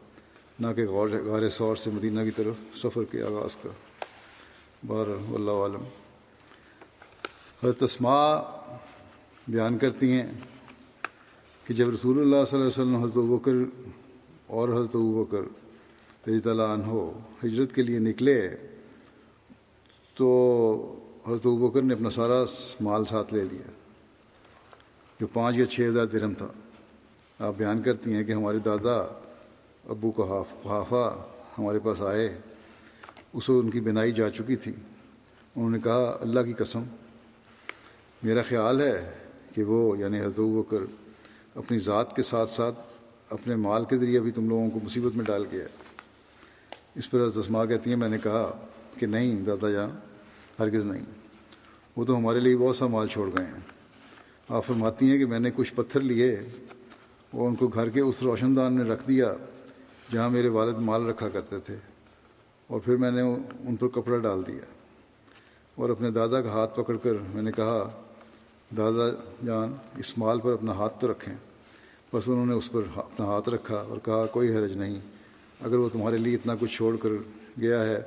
[SPEAKER 2] نہ کہ غور غار سور سے مدینہ کی طرف سفر کے آغاز کا۔ بار اللہ عالم۔ حضرت اسما بیان کرتی ہیں کہ جب رسول اللہ صلی اللہ علیہ وسلم حضرت بکر اور حضرت بکر رضی تعالیٰ عنہ ہجرت کے لیے نکلے تو حضرت بکر نے اپنا سارا مال ساتھ لے لیا، جو پانچ یا چھ ہزار درم تھا۔ آپ بیان کرتی ہیں کہ ہمارے دادا ابو کو حافہ ہمارے پاس آئے اس ان کی بنائی جا چکی تھی۔ انہوں نے کہا، اللہ کی قسم، میرا خیال ہے کہ وہ یعنی حضرت بکر اپنی ذات کے ساتھ ساتھ اپنے مال کے ذریعے بھی تم لوگوں کو مصیبت میں ڈال گیا۔ اس پر اسما کہتی ہیں، میں نے کہا کہ نہیں دادا جان ہرگز نہیں۔ وہ تو ہمارے لیے بہت سا مال چھوڑ گئے ہیں۔ آپ فرماتی ہیں کہ میں نے کچھ پتھر لیے اور ان کو گھر کے اس روشن دان میں رکھ دیا جہاں میرے والد مال رکھا کرتے تھے اور پھر میں نے ان پر کپڑا ڈال دیا اور اپنے دادا کا ہاتھ پکڑ کر میں نے کہا، دادا جان، اس مال پر اپنا ہاتھ تو رکھیں۔ بس انہوں نے اس پر اپنا ہاتھ رکھا اور کہا، کوئی حرج نہیں۔ اگر وہ تمہارے لیے اتنا کچھ چھوڑ کر گیا ہے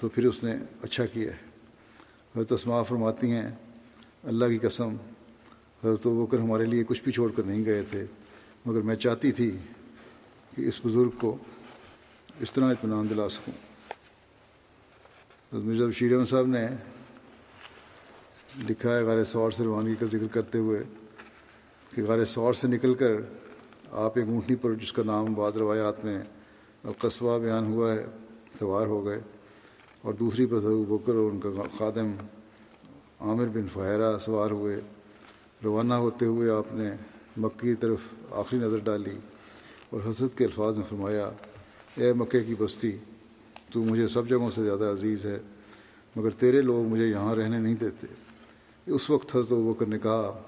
[SPEAKER 2] تو پھر اس نے اچھا کیا ہے۔ حضرت اسما فرماتی ہیں، اللہ کی قسم، حضرت وہ کر ہمارے لیے کچھ بھی چھوڑ کر نہیں گئے تھے، مگر میں چاہتی تھی کہ اس بزرگ کو اس طرح اطمینان دلا سکوں۔ مرزا بشیر احمد صاحب نے لکھا ہے غار سور سے روانگی کا ذکر کرتے ہوئے کہ غار سور سے نکل کر آپ ایک اونٹنی پر جس کا نام بعض روایات میں القصبہ بیان ہوا ہے، سوار ہو گئے۔ اور دوسری پر بکر اور ان کا خادم عامر بن فہرا سوار ہوئے، روانہ ہوتے ہوئے آپ نے مکی کی طرف آخری نظر ڈالی اور حسرت کے الفاظ میں فرمایا، اے مکے کی بستی، تو مجھے سب جگہوں سے زیادہ عزیز ہے، مگر تیرے لوگ مجھے یہاں رہنے نہیں دیتے۔ اس وقت حضرت بکر نے کہا،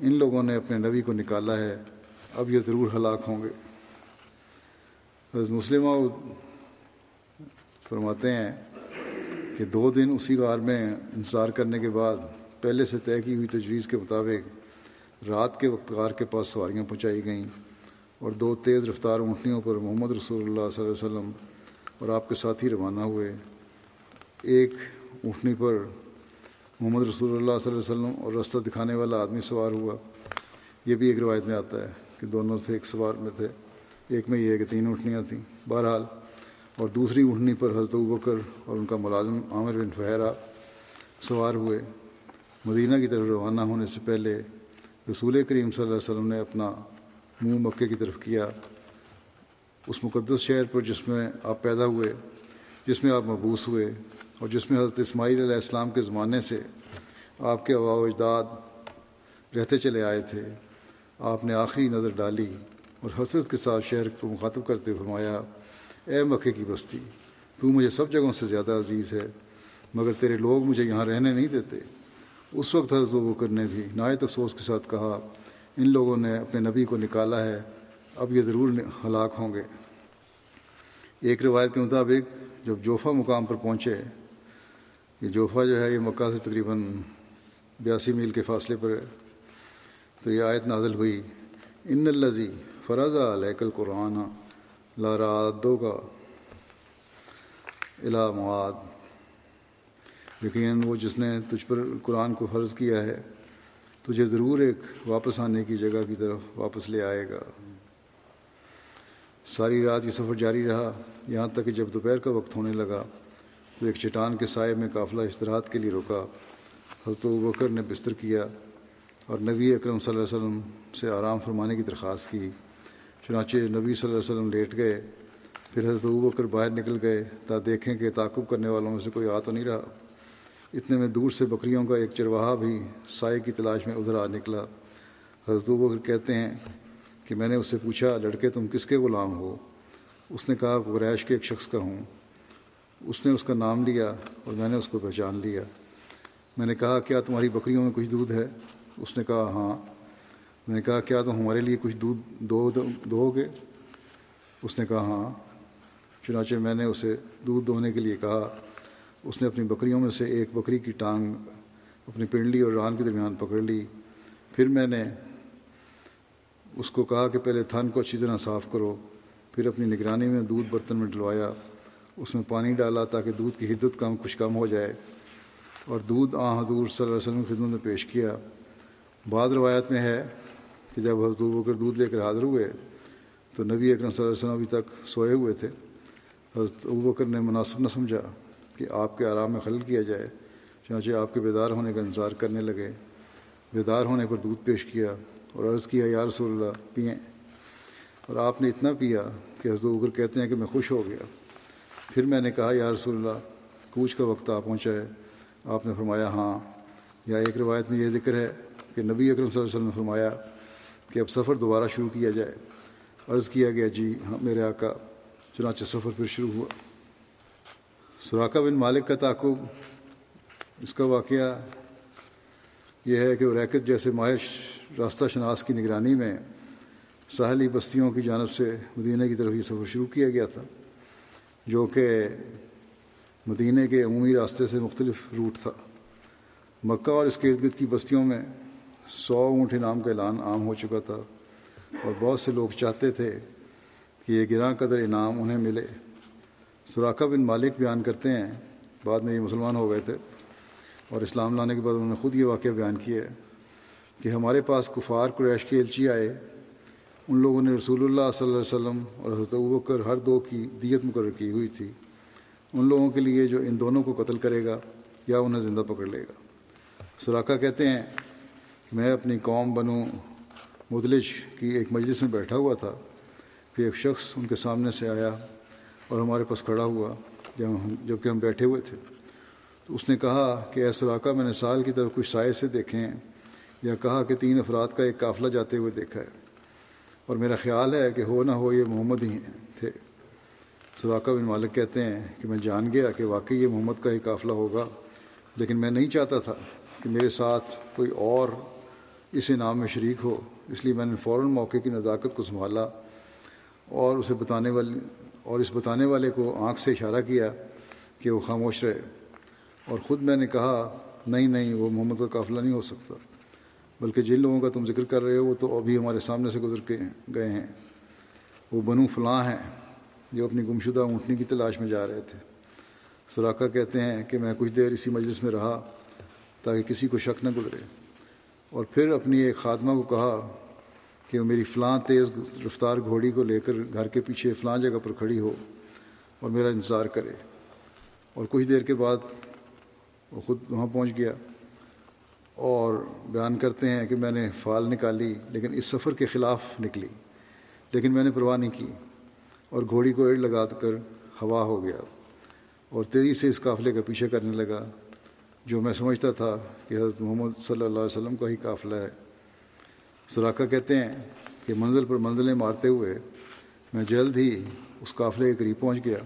[SPEAKER 2] ان لوگوں نے اپنے نبی کو نکالا ہے، اب یہ ضرور ہلاک ہوں گے۔ حضرت مسلمہ فرماتے ہیں کہ دو دن اسی غار میں انتظار کرنے کے بعد پہلے سے طے کی ہوئی تجویز کے مطابق رات کے وقت غار کے پاس سواریاں پہنچائی گئیں اور دو تیز رفتار اونٹنیوں پر محمد رسول اللہ صلی اللہ علیہ وسلم اور آپ کے ساتھی روانہ ہوئے۔ ایک اونٹنی پر محمد رسول اللہ صلی اللہ علیہ وسلم اور رستہ دکھانے والا آدمی سوار ہوا۔ یہ بھی ایک روایت میں آتا ہے کہ دونوں سے ایک سوار میں تھے۔ ایک میں یہ ہے کہ تین اونٹنیاں تھیں۔ بہرحال اور دوسری اونٹنی پر حضرت بکر اور ان کا ملازم عامر بن فہرا سوار ہوئے۔ مدینہ کی طرف روانہ ہونے سے پہلے رسول کریم صلی اللہ علیہ وسلم نے اپنا منہ مکے کی طرف کیا۔ اس مقدس شہر پر جس میں آپ پیدا ہوئے، جس میں آپ مبوس ہوئے اور جس میں حضرت اسماعیل علیہ السلام کے زمانے سے آپ کے و اجداد رہتے چلے آئے تھے، آپ نے آخری نظر ڈالی اور حسرت کے ساتھ شہر کو مخاطب کرتے فرمایا اے مکے کی بستی، تو مجھے سب جگہوں سے زیادہ عزیز ہے، مگر تیرے لوگ مجھے یہاں رہنے نہیں دیتے۔ اس وقت حضرت بکر نے بھی نہایت افسوس کے ساتھ کہا، ان لوگوں نے اپنے نبی کو نکالا ہے، اب یہ ضرور ہلاک ہوں گے۔ ایک روایت کے مطابق، جب جوفا مقام پر پہنچے، یہ جوفا جو ہے، یہ مکہ سے تقریباً بیاسی میل کے فاصلے پر ہے۔ تو یہ آیت نازل ہوئی، ان الزی فرض علیہ قرآن لارادوں کا علامات یقیناً وہ جس نے تجھ پر قرآن کو فرض کیا ہے، تجھے ضرور ایک واپس آنے کی جگہ کی طرف واپس لے آئے گا۔ ساری رات یہ سفر جاری رہا۔ یہاں تک کہ جب دوپہر کا وقت ہونے لگا، تو ایک چٹان کے سائے میں قافلہ استراحت کے لیے روکا حضرت بکر نے بستر کیا اور نبی اکرم صلی اللہ علیہ وسلم سے آرام فرمانے کی درخواست کی۔ چنانچہ نبی صلی اللہ علیہ وسلم لیٹ گئے، پھر حضرت بکر باہر نکل گئے، تا دیکھیں کہ تعقب کرنے والوں میں سے کوئی آ تو نہیں رہا۔ اتنے میں دور سے بکریوں کا ایک چرواہا بھی سائے کی تلاش میں ادھر آ نکلا۔ حضرت بکر کہتے ہیں کہ میں نے اس سے پوچھا، لڑکے تم کس کے غلام ہو؟ اس نے کہا، قریش کے ایک شخص کا ہوں۔ اس نے اس کا نام لیا اور میں نے اس کو پہچان لیا۔ میں نے کہا، کیا تمہاری بکریوں میں کچھ دودھ ہے؟ اس نے کہا ہاں۔ میں نے کہا، کیا تم ہمارے لیے کچھ دودھ دو دو گے؟ اس نے کہا ہاں. چنانچہ میں نے اسے دودھ دونے کے لیے کہا، اس نے اپنی بکریوں میں سے ایک بکری کی ٹانگ اپنی پنڈلی اور ران کے درمیان پکڑ لی۔ پھر میں نے اس کو کہا کہ پہلے تھن کو اچھی طرح صاف کرو، پھر اپنی نگرانی میں دودھ برتن میں ڈلوایا، اس میں پانی ڈالا تاکہ دودھ کی حدت کم، کچھ کم ہو جائے۔ اور دودھ آ حضور صلی اللہ علیہ وسلم کی خدمت میں پیش کیا۔ بعض روایت میں ہے کہ جب حضور بکر دودھ لے کر حاضر ہوئے تو نبی اکرم صلی اللہ علیہ وسلم ابھی تک سوئے ہوئے تھے۔ حضرت بکر نے مناسب نہ سمجھا کہ آپ کے آرام میں خلل کیا جائے، چنانچہ آپ کے بیدار ہونے کا انتظار کرنے لگے۔ بیدار ہونے پر دودھ پیش کیا اور عرض کیا، یا رسول اللہ پئیں اور آپ نے اتنا پیا کہ حضرت اگر کہتے ہیں کہ میں خوش ہو گیا۔ پھر میں نے کہا، یا رسول اللہ، کوچ کا وقت آ پہنچا ہے۔ آپ نے فرمایا ہاں۔ یا ایک روایت میں یہ ذکر ہے کہ نبی اکرم صلی اللہ علیہ وسلم نے فرمایا کہ اب سفر دوبارہ شروع کیا جائے۔ عرض کیا گیا جی ہاں میرے آقا، چنانچہ سفر پھر شروع ہوا۔ سراقہ بن مالک کا تعقب اس کا واقعہ یہ ہے کہ وہ ریکت جیسے ماہر راستہ شناس کی نگرانی میں ساحلی بستیوں کی جانب سے مدینہ کی طرف یہ سفر شروع کیا گیا تھا، جو کہ مدینہ کے عمومی راستے سے مختلف روٹ تھا۔ مکہ اور اس کے ارد گرد کی بستیوں میں سو اونٹ انعام کا اعلان عام ہو چکا تھا اور بہت سے لوگ چاہتے تھے کہ یہ گراں قدر انعام انہیں ملے۔ سراقہ بن مالک بیان کرتے ہیں۔ بعد میں یہ مسلمان ہو گئے تھے۔ اور اسلام لانے کے بعد انہوں نے خود یہ واقعہ بیان کیا ہے کہ ہمارے پاس کفار قریش کے الچی آئے۔ ان لوگوں نے رسول اللہ صلی اللہ علیہ وسلم اور حضرت ابکر ہر دو کی دیت مقرر کی ہوئی تھی۔ ان لوگوں کے لیے جو ان دونوں کو قتل کرے گا یا انہیں زندہ پکڑ لے گا۔ سراقہ کہتے ہیں کہ میں اپنی قوم بنو مدلج کی ایک مجلس میں بیٹھا ہوا تھا کہ ایک شخص ان کے سامنے سے آیا اور ہمارے پاس کھڑا ہوا جب ہم جبکہ ہم بیٹھے ہوئے تھے۔ تو اس نے کہا کہ اے سراقہ میں نے سال کی طرف کچھ سائے سے دیکھے ہیں یا کہا کہ تین افراد کا ایک قافلہ جاتے ہوئے دیکھا ہے۔ اور میرا خیال ہے کہ ہو نہ ہو یہ محمد ہی تھے۔ سراقہ بن مالک کہتے ہیں کہ میں جان گیا کہ واقعی یہ محمد کا ہی قافلہ ہوگا، لیکن میں نہیں چاہتا تھا کہ میرے ساتھ کوئی اور اس انعام میں شریک ہو۔ اس لیے میں نے فوراً موقع کی نزاکت کو سنبھالا اور اسے بتانے والے اور اس بتانے والے کو آنکھ سے اشارہ کیا کہ وہ خاموش رہے۔ اور خود میں نے کہا، نہیں نہیں، وہ محمد کا قافلہ نہیں ہو سکتا۔ بلکہ جن لوگوں کا تم ذکر کر رہے ہو، وہ تو ابھی ہمارے سامنے سے گزر کے گئے ہیں۔ وہ بنو فلاں ہیں، جو اپنی گمشدہ اونٹنی کی تلاش میں جا رہے تھے۔ سراقہ کہتے ہیں کہ میں کچھ دیر اسی مجلس میں رہا تاکہ کسی کو شک نہ گزرے۔ اور پھر اپنی ایک خاتمہ کو کہا کہ وہ میری فلاں تیز رفتار گھوڑی کو لے کر گھر کے پیچھے فلاں جگہ پر کھڑی ہو اور میرا انتظار کرے۔ اور کچھ دیر کے بعد وہ خود وہاں پہنچ گیا اور بیان کرتے ہیں کہ میں نے فال نکالی لیکن اس سفر کے خلاف نکلی، لیکن میں نے پرواہ نہیں کی اور گھوڑی کو ایڑ لگا کر ہوا ہو گیا اور تیزی سے اس قافلے کا پیچھے کرنے لگا۔ جو میں سمجھتا تھا کہ حضرت محمد صلی اللہ علیہ وسلم کا ہی قافلہ ہے۔ سراقہ کہتے ہیں کہ منزل پر منزلیں مارتے ہوئے میں جلد ہی اس قافلے کے قریب پہنچ گیا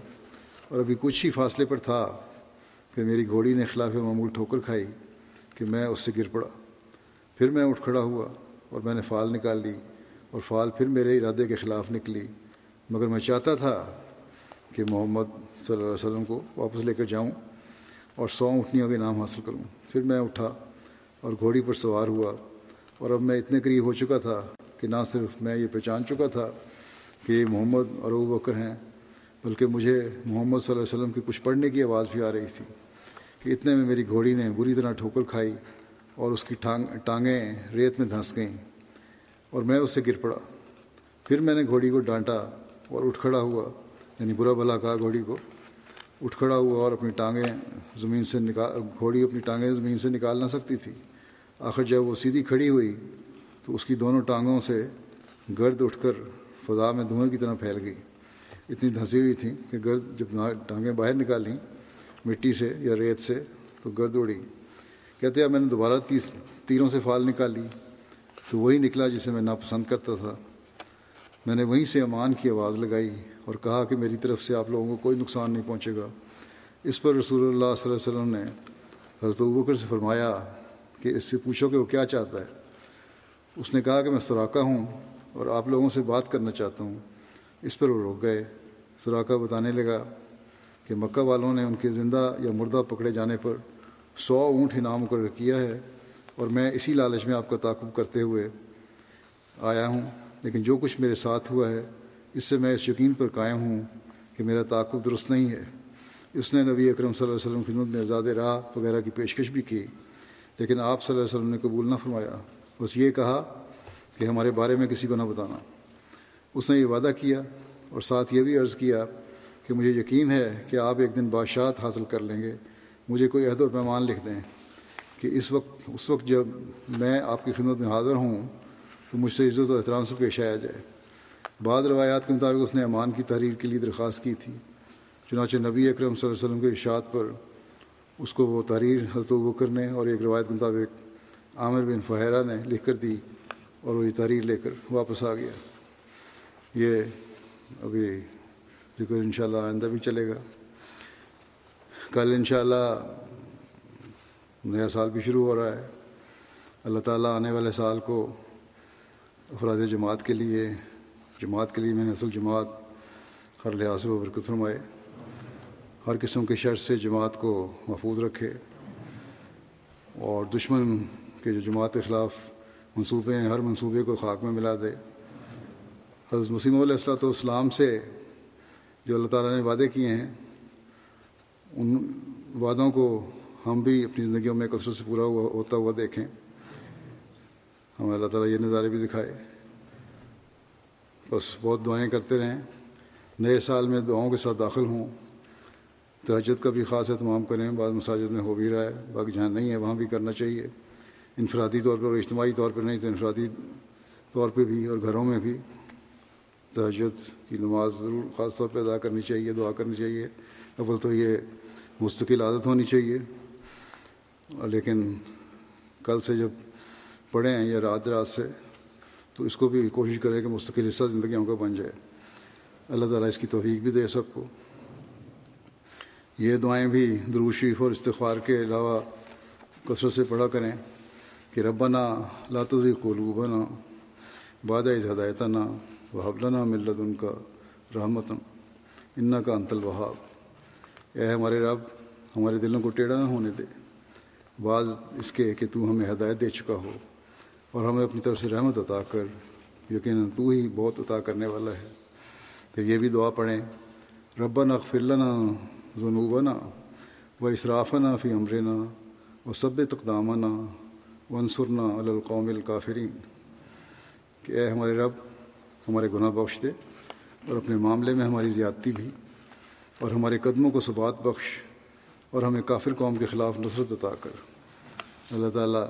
[SPEAKER 2] اور ابھی کچھ ہی فاصلے پر تھا کہ میری گھوڑی نے خلاف معمول ٹھوکر کھائی کہ میں اس سے گر پڑا۔ پھر میں اٹھ کھڑا ہوا اور میں نے فال نکال لی اور فال پھر میرے ارادے کے خلاف نکلی۔ مگر میں چاہتا تھا کہ محمد صلی اللہ علیہ وسلم کو واپس لے کر جاؤں۔ اور سو اٹھنیوں کے نام حاصل کروں پھر میں اٹھا اور گھوڑی پر سوار ہوا۔ اور اب میں اتنے قریب ہو چکا تھا کہ نہ صرف میں یہ پہچان چکا تھا کہ یہ محمد اور ابو بکر ہیں، بلکہ مجھے محمد صلی اللہ علیہ وسلم کی کچھ پڑھنے کی آواز بھی آ رہی تھی کہ اتنے میں میری گھوڑی نے بری طرح ٹھوکر کھائی اور اس کی ٹانگ، ٹانگیں ریت میں دھنس گئیں اور میں اس سے گر پڑا۔ پھر میں نے گھوڑی کو ڈانٹا اور اٹھ کھڑا ہوا یعنی برا بھلا کہا گھوڑی کو۔ اٹھ کھڑا ہوا اور اپنی ٹانگیں زمین سے نکال گھوڑی اپنی ٹانگیں زمین سے نکال نہ سکتی تھی۔ آخر جب وہ سیدھی کھڑی ہوئی تو اس کی دونوں ٹانگوں سے گرد اٹھ کر فضا میں دھوئیں کی طرح پھیل گئی۔ اتنی دھنسی ہوئی تھیں کہ گرد جب ٹانگیں باہر نکالیں مٹی سے یا ریت سے تو گرد اڑی۔ کہتے ہیں، میں نے دوبارہ تیس تیروں سے فال نکالی تو وہی نکلا جسے میں ناپسند کرتا تھا۔ میں نے وہیں سے امان کی آواز لگائی۔ اور کہا کہ میری طرف سے آپ لوگوں کو کوئی نقصان نہیں پہنچے گا۔ اس پر رسول اللہ صلی اللہ علیہ وسلم نے حضرت بکر سے فرمایا کہ اس سے پوچھو کہ وہ کیا چاہتا ہے۔ اس نے کہا کہ میں سراقہ ہوں اور آپ لوگوں سے بات کرنا چاہتا ہوں۔ اس پر وہ روک گئے۔ سراقہ بتانے لگا کہ مکہ والوں نے ان کے زندہ یا مردہ پکڑے جانے پر سو اونٹ انعام مقرر کیا ہے اور میں اسی لالچ میں آپ کا تعاقب کرتے ہوئے آیا ہوں۔ لیکن جو کچھ میرے ساتھ ہوا ہے اس سے میں اس یقین پر قائم ہوں کہ میرا تعاقب درست نہیں ہے۔ اس نے نبی اکرم صلی اللہ علیہ وسلم خدمت میں آزاد راہ وغیرہ کی پیشکش بھی کی، لیکن آپ صلی اللہ علیہ وسلم نے قبول نہ فرمایا۔ بس یہ کہا کہ ہمارے بارے میں کسی کو نہ بتانا۔ اس نے یہ وعدہ کیا اور ساتھ یہ بھی عرض کیا کہ مجھے یقین ہے کہ آپ ایک دن بادشاہت حاصل کر لیں گے۔ مجھے کوئی عہد و پیمان لکھ دیں کہ اس وقت اس وقت جب میں آپ کی خدمت میں حاضر ہوں تو مجھ سے عزت و احترام سے پیش آیا جائے۔ بعض روایات کے مطابق اس نے امان کی تحریر کے لیے درخواست کی تھی۔ چنانچہ نبی اکرم صلی اللہ علیہ وسلم کے ارشاد پر اس کو وہ تحریر حضرت بکر نے اور ایک روایت کے مطابق عامر بن فہرہ نے لکھ کر دی اور وہ یہ تحریر لے کر واپس آ گیا۔ یہ ابھی ذکر ان شاء اللہ آئندہ بھی چلے گا۔ کل ان شاء اللہ نیا سال بھی شروع ہو رہا ہے۔ اللہ تعالیٰ آنے والے سال کو افراد جماعت کے لیے جماعت کے لیے میں نے اصل جماعت ہر لحاظ سے برکت فرمائے۔ ہر قسم کے شر سے جماعت کو محفوظ رکھے۔ اور دشمن کے جو جماعت کے خلاف منصوبے ہیں، ہر منصوبے کو خاک میں ملا دے۔ حضرت مسیم علیہ السلاۃ والسلام سے جو اللہ تعالیٰ نے وعدے کیے ہیں، ان وعدوں کو ہم بھی اپنی زندگیوں میں کثرت سے پورا ہوا، ہوتا ہوا دیکھیں۔ ہمیں اللہ تعالیٰ یہ نظارے بھی دکھائے۔ بس بہت دعائیں کرتے رہیں۔ نئے سال میں دعاؤں کے ساتھ داخل ہوں۔ تہجد کا بھی خاص اہتمام کریں۔ بعض مساجد میں ہو بھی رہا ہے۔ باقی جہاں نہیں ہے، وہاں بھی کرنا چاہیے۔ انفرادی طور پر اور اجتماعی طور پر نہیں تو انفرادی طور پہ بھی اور گھروں میں بھی تہجد کی نماز ضرور خاص طور پہ ادا کرنی چاہیے، دعا کرنی چاہیے۔ اول تو یہ مستقل عادت ہونی چاہیے۔ لیکن کل سے جب پڑھیں یا رات رات سے تو اس کو بھی کوشش کریں کہ مستقل حصہ زندگیوں کا بن جائے۔ اللہ تعالیٰ اس کی توفیق بھی دے سب کو۔ یہ دعائیں بھی دروشیف اور استغفار کے علاوہ کثرت سے پڑھا کریں کہ ربنا لاتوزی قلوبنا باد ہدایت نا و حبلنا ملت ان کا رحمت انا کا انتل وہاب اے ہمارے رب، ہمارے دلوں کو ٹیڑھا نہ ہونے دے۔ بعض اس کے کہ تو ہمیں ہدایت دے چکا ہو۔ اور ہمیں اپنی طرف سے رحمت عطا کر، یقیناً تو ہی بہت عطا کرنے والا ہے۔ پھر یہ بھی دعا پڑھیں، ربنا اغفر لنا ذنوبنا و اسرافنا فی امرنا و سب تقدامنا ونصرنا علی القوم الکافرین کہ اے ہمارے رب، ہمارے گناہ بخش دے اور اپنے معاملے میں ہماری زیادتی بھی، اور ہمارے قدموں کو ثبات بخش اور ہمیں کافر قوم کے خلاف نصرت عطا کر۔ اللہ تعالیٰ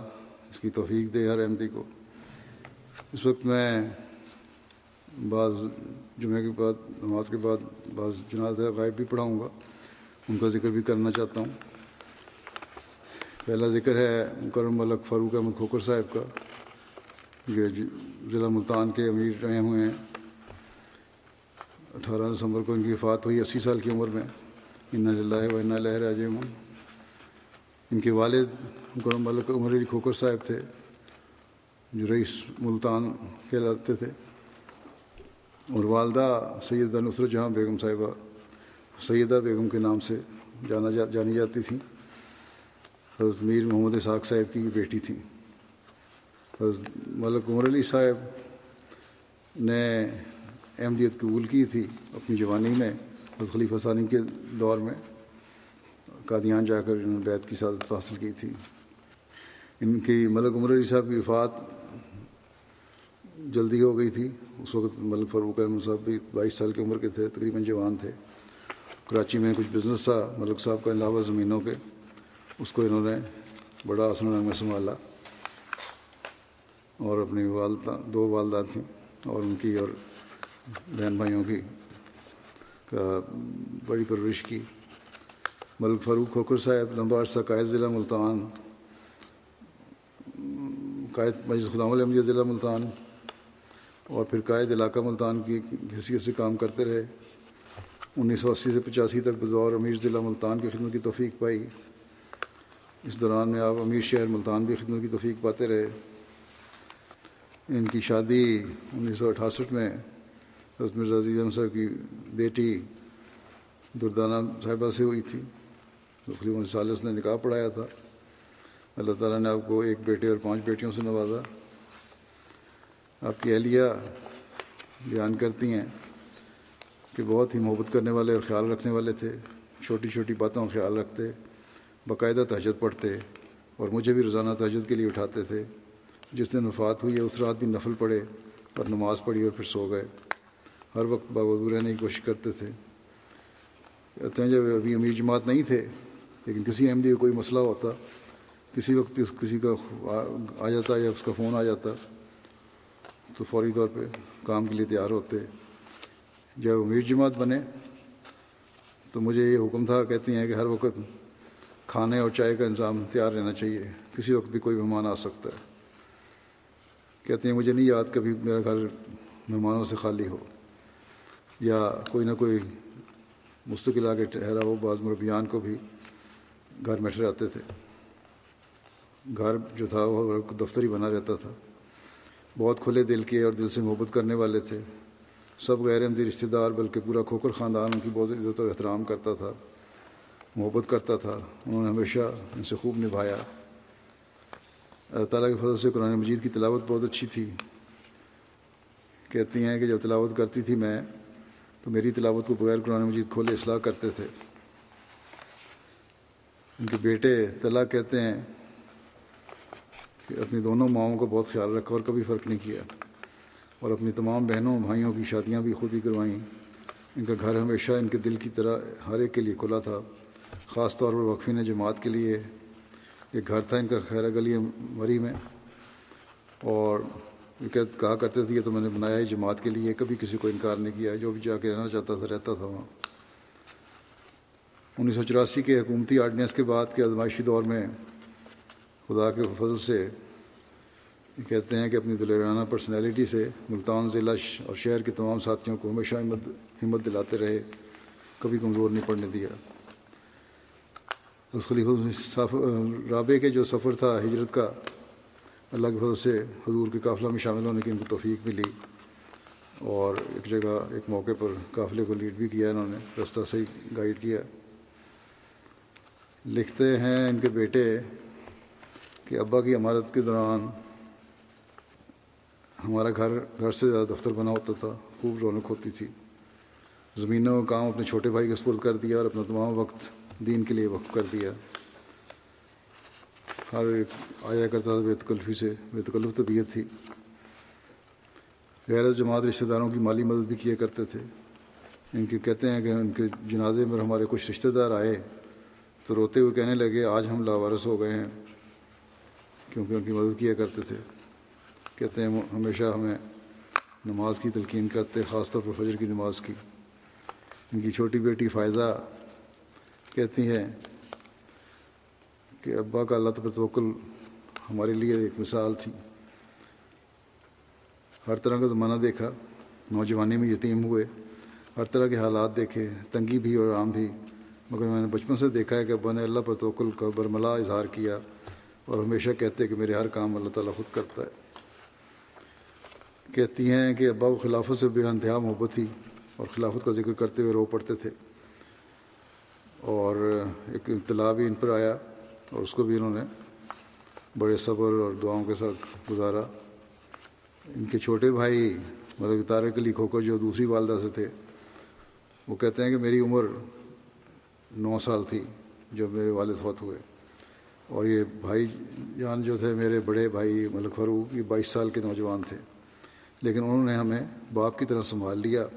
[SPEAKER 2] اس کی توفیق دے ہر احمدی کو۔ اس وقت میں بعض جمعے کے بعد، نماز کے بعد بعض جناز غائب بھی پڑھاؤں گا۔ ان کا ذکر بھی کرنا چاہتا ہوں۔ پہلا ذکر ہے مکرم ملک فاروق احمد کھوکر صاحب کا۔ جو جی، ضلع ملتان کے امیر رہے ہوئے ہیں۔ اٹھارہ دسمبر کو ان کی وفات ہوئی، اسی سال کی عمر میں۔ ان اللہ و ان لہر راجم ان کے والد مکرم ملک عمر علی کھوکر صاحب تھے، جو رئیس ملتان کہلاتے تھے، اور والدہ سیدہ نصرت جہاں بیگم صاحبہ، سیدہ بیگم کے نام سے جانا جا، جانی جاتی تھیں۔ حضرت میر محمد اسحاق صاحب کی بیٹی تھیں۔ حضرت ملک عمر علی صاحب نے احمدیت قبول کی تھی اپنی جوانی میں، حضرت خلیفہ ثانی کے دور میں، قادیان جا کر انہوں نے بیت کی سعادت حاصل کی تھی۔ ان کی ملک عمر علی صاحب کی وفات جلدی ہو گئی تھی۔ اس وقت ملک فاروق احمد صاحب بھی بائیس سال کی عمر کے تھے، تقریباً جوان تھے۔ کراچی میں کچھ بزنس تھا ملک صاحب کا، علاوہ زمینوں کے۔ اس کو انہوں نے بڑا آسن رنگ میں سنبھالا۔ اور اپنی والدہ، دو والدہ تھیں اور ان کی اور بہن بھائیوں کی کا بڑی پرورش کی۔ ملک فاروق کھوکر صاحب، لمبا عرصہ قائد ضلع ملتان۔ قائد مجلس خدام الحمدیہ ضلع ملتان اور پھر قائد علاقہ ملتان کی حیثیت سے کام کرتے رہے۔ انیس سو اسی سے پچاسی تک بطور امیر ضلع ملتان کی خدمت کی توفیق پائی۔ اس دوران میں آپ امیر شہر ملتان بھی خدمت کی توفیق پاتے رہے۔ ان کی شادی انیس سو اٹھاسٹھ میں حضرت مرزا عزیز صاحب کی بیٹی دردانہ صاحبہ سے ہوئی تھی۔ خلیف سالس نے نکاح پڑھایا تھا۔ اللہ تعالیٰ نے آپ کو ایک بیٹے اور پانچ بیٹیوں سے نوازا۔ آپ کی اہلیہ بیان کرتی ہیں کہ بہت ہی محبت کرنے والے اور خیال رکھنے والے تھے، چھوٹی چھوٹی باتوں کا خیال رکھتے، باقاعدہ تہجد پڑھتے اور مجھے بھی روزانہ تہجد کے لیے اٹھاتے تھے۔ جس دن وفات ہوئی ہے، اس رات بھی نفل پڑھے اور نماز پڑھی اور پھر سو گئے۔ ہر وقت باوضو رہنے کی کوشش کرتے تھے۔ کہتے ہیں جب ابھی امیر جماعت نہیں تھے، لیکن کسی احمدی کا کوئی مسئلہ ہوتا کسی وقت بھی کسی کا آ جاتا یا اس کا فون آ جاتا تو فوری طور پہ کام کے لیے تیار ہوتے۔ جب امیر جماعت بنے، تو مجھے یہ حکم تھا، کہتی ہیں کہ ہر وقت کھانے اور چائے کا انتظام تیار رہنا چاہیے، کسی وقت بھی کوئی مہمان آ سکتا ہے۔ کہتے ہیں، مجھے نہیں یاد کبھی میرا گھر مہمانوں سے خالی ہو، یا کوئی نہ کوئی مستقل آگے ٹھہرا ہو، بعض مربیان کو بھی گھر میں ٹھہراتے تھے۔ گھر جو تھا، وہ دفتری بنا رہتا تھا۔ بہت کھلے دل کے اور دل سے محبت کرنے والے تھے۔ سب غیر احمدی رشتہ دار، بلکہ پورا کھوکر خاندان، ان کی بہت عزت اور احترام کرتا تھا، محبت کرتا تھا۔ انہوں نے ہمیشہ ان سے خوب نبھایا۔ اللہ تعالیٰ کے فضل سے قرآن مجید کی تلاوت بہت اچھی تھی۔ کہتی ہیں کہ جب تلاوت کرتی تھی میں، تو میری تلاوت کو بغیر قرآن مجید کھولے اصلاح کرتے تھے۔ ان کے بیٹے طلع کہتے ہیں کہ اپنی دونوں ماؤں کا بہت خیال رکھا اور کبھی فرق نہیں کیا۔ اور اپنی تمام بہنوں بھائیوں کی شادیاں بھی خود ہی کروائیں ان کا گھر ہمیشہ ان کے دل کی طرح ہر ایک کے لیے کھلا تھا، خاص طور پر وقفین جماعت کے لیے۔ ایک گھر تھا ان کا خیر گلی مری میں۔ اور یہ کہا کرتے تھے تو میں نے بنایا ہی جماعت کے لیے، کبھی کسی کو انکار نہیں کیا۔ جو بھی جا کے رہنا چاہتا تھا، رہتا تھا وہاں۔ انیس سو چوراسی کے حکومتی آرڈیننس کے بعد کے آزمائشی دور میں خدا کے فضل سے کہتے ہیں کہ اپنی دلرانہ پرسنالٹی سے ملتان ضلع اور شہر کے تمام ساتھیوں کو ہمیشہ ہمت ہمت دلاتے رہے، کبھی کمزور نہیں پڑنے دیا۔ اس خلیفہ رابع کے جو سفر تھا ہجرت کا، اللہ کے فضل سے حضور کے قافلہ میں شامل ہونے کی ان کو توفیق ملی اور ایک جگہ، ایک موقع پر قافلے کو لیڈ بھی کیا انہوں نے رستہ صحیح گائیڈ کیا۔ لکھتے ہیں ان کے بیٹے کہ ابا کی عمارت کے دوران ہمارا گھر گھر سے زیادہ دفتر بنا ہوتا تھا، خوب رونق ہوتی تھی۔ زمینوں کا کام اپنے چھوٹے بھائی کے سپرد کر دیا اور اپنا تمام وقت دین کے لیے وقف کر دیا۔ ہر ایک آیا کرتا تھا بے تکلفی سے بے تکلف طبیعت تھی۔ غیر جماعت رشتہ داروں کی مالی مدد بھی کیا کرتے تھے۔ ان کے کہتے ہیں کہ ان کے جنازے میں ہمارے کچھ رشتہ دار آئے تو روتے ہوئے کہنے لگے، آج ہم لاوارث ہو گئے ہیں۔ کیونکہ ان کی مدد کیا کرتے تھے۔ کہتے ہیں ہمیشہ ہمیں نماز کی تلقین کرتے، خاص طور پر فجر کی نماز کی۔ ان کی چھوٹی بیٹی فائزہ کہتی ہیں کہ ابا کا اللہ پر توکل ہمارے لیے ایک مثال تھی۔ ہر طرح کا زمانہ دیکھا، نوجوانی میں یتیم ہوئے، ہر طرح کے حالات دیکھے، تنگی بھی اور عام بھی۔ مگر میں نے بچپن سے دیکھا ہے کہ ابا نے اللہ پر توکل کا برملا اظہار کیا۔ اور ہمیشہ کہتے ہیں کہ میرے ہر کام اللہ تعالیٰ خود کرتا ہے۔ کہتی ہیں کہ ابا کو خلافت سے بے انتہا محبت تھی اور خلافت کا ذکر کرتے ہوئے رو پڑتے تھے۔ اور ایک اطلاع بھی ان پر آیا اور اس کو بھی انہوں نے بڑے صبر اور دعاؤں کے ساتھ گزارا۔ ان کے چھوٹے بھائی مطلب تارک علی کھوکر جو دوسری والدہ سے تھے، وہ کہتے ہیں کہ میری عمر نو سال تھی جب میرے والد فوت ہوئے۔ اور یہ بھائی جان جو تھے میرے بڑے بھائی ملک فروغ یہ بائیس سال کے نوجوان تھے۔ لیکن انہوں نے ہمیں باپ کی طرح سنبھال لیا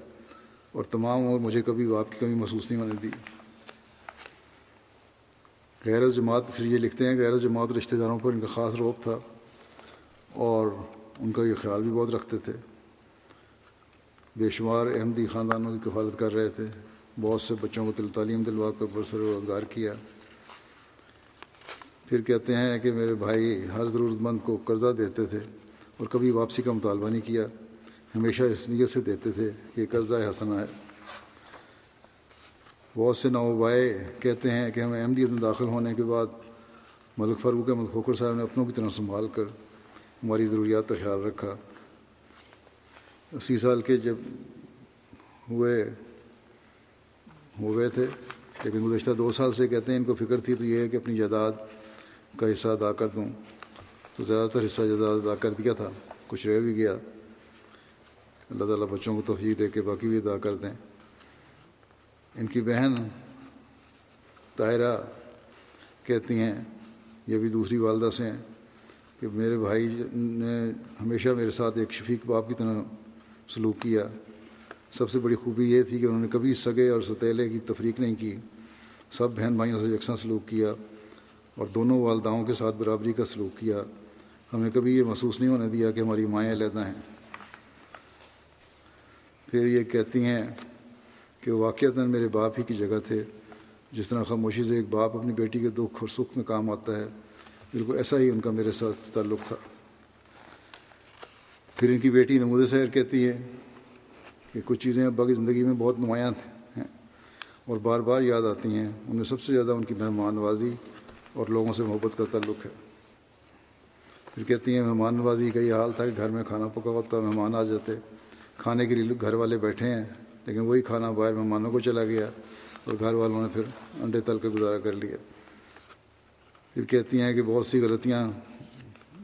[SPEAKER 2] اور تمام اور مجھے کبھی باپ کی کمی محسوس نہیں ہونے دی۔ غیر جماعت پھر یہ لکھتے ہیں غیر جماعت رشتہ داروں پر ان کا خاص روپ تھا اور ان کا یہ خیال بھی بہت رکھتے تھے۔ بے شمار احمدی خاندانوں کی کفالت کر رہے تھے، بہت سے بچوں کو تعلیم دلوا کر برسر روزگار کیا۔ پھر کہتے ہیں کہ میرے بھائی ہر ضرورت مند کو قرضہ دیتے تھے اور کبھی واپسی کا مطالبہ نہیں کیا، ہمیشہ اس نیت سے دیتے تھے کہ قرضہ حسنہ ہے۔ بہت سے نوبائے کہتے ہیں کہ ہمیں احمدیت میں داخل ہونے کے بعد ملک فاروق احمد کھوکر صاحب نے اپنوں کی طرح سنبھال کر ہماری ضروریات کا خیال رکھا۔ اسی سال کے جب ہوئے ہو گئے تھے، لیکن گزشتہ دو سال سے کہتے ہیں ان کو فکر تھی تو یہ ہے کہ اپنی جائیداد کا حصہ ادا کر دوں۔ تو زیادہ تر حصہ جائیداد ادا کر دیا تھا، کچھ رہ بھی گیا۔ اللہ تعالیٰ بچوں کو توفیق دے کے باقی بھی ادا کر دیں۔ ان کی بہن طاہرہ کہتی ہیں، یہ بھی دوسری والدہ سے ہیں، کہ میرے بھائی نے ہمیشہ میرے ساتھ ایک شفیق باپ کی طرح سلوک کیا۔ سب سے بڑی خوبی یہ تھی کہ انہوں نے کبھی سگے اور ستیلے کی تفریق نہیں کی۔ سب بہن بھائیوں سے یکساں سلوک کیا۔ اور دونوں والداؤں کے ساتھ برابری کا سلوک کیا۔ ہمیں کبھی یہ محسوس نہیں ہونے دیا کہ ہماری مائیں علیحدہ ہیں۔ پھر یہ کہتی ہیں کہ واقعات میرے باپ ہی کی جگہ تھے۔ جس طرح خاموشی سے ایک باپ اپنی بیٹی کے دکھ اور سکھ میں کام آتا ہے، بالکل ایسا ہی ان کا میرے ساتھ تعلق تھا۔ پھر ان کی بیٹی نمود سیر کہتی ہے کہ کچھ چیزیں ابا کی زندگی میں بہت نمایاں ہیں۔ اور بار بار یاد آتی ہیں۔ ان میں سب سے زیادہ ان کی مہمان نوازی اور لوگوں سے محبت کا تعلق ہے۔ پھر کہتی ہیں، مہمان نوازی کا یہ حال تھا کہ گھر میں کھانا پکا ہوتا، مہمان آ جاتے۔ کھانے کے لیے گھر والے بیٹھے ہیں، لیکن وہی کھانا باہر مہمانوں کو چلا گیا اور گھر والوں نے پھر انڈے تل کے گزارا کر لیا۔ پھر کہتی ہیں کہ بہت سی غلطیاں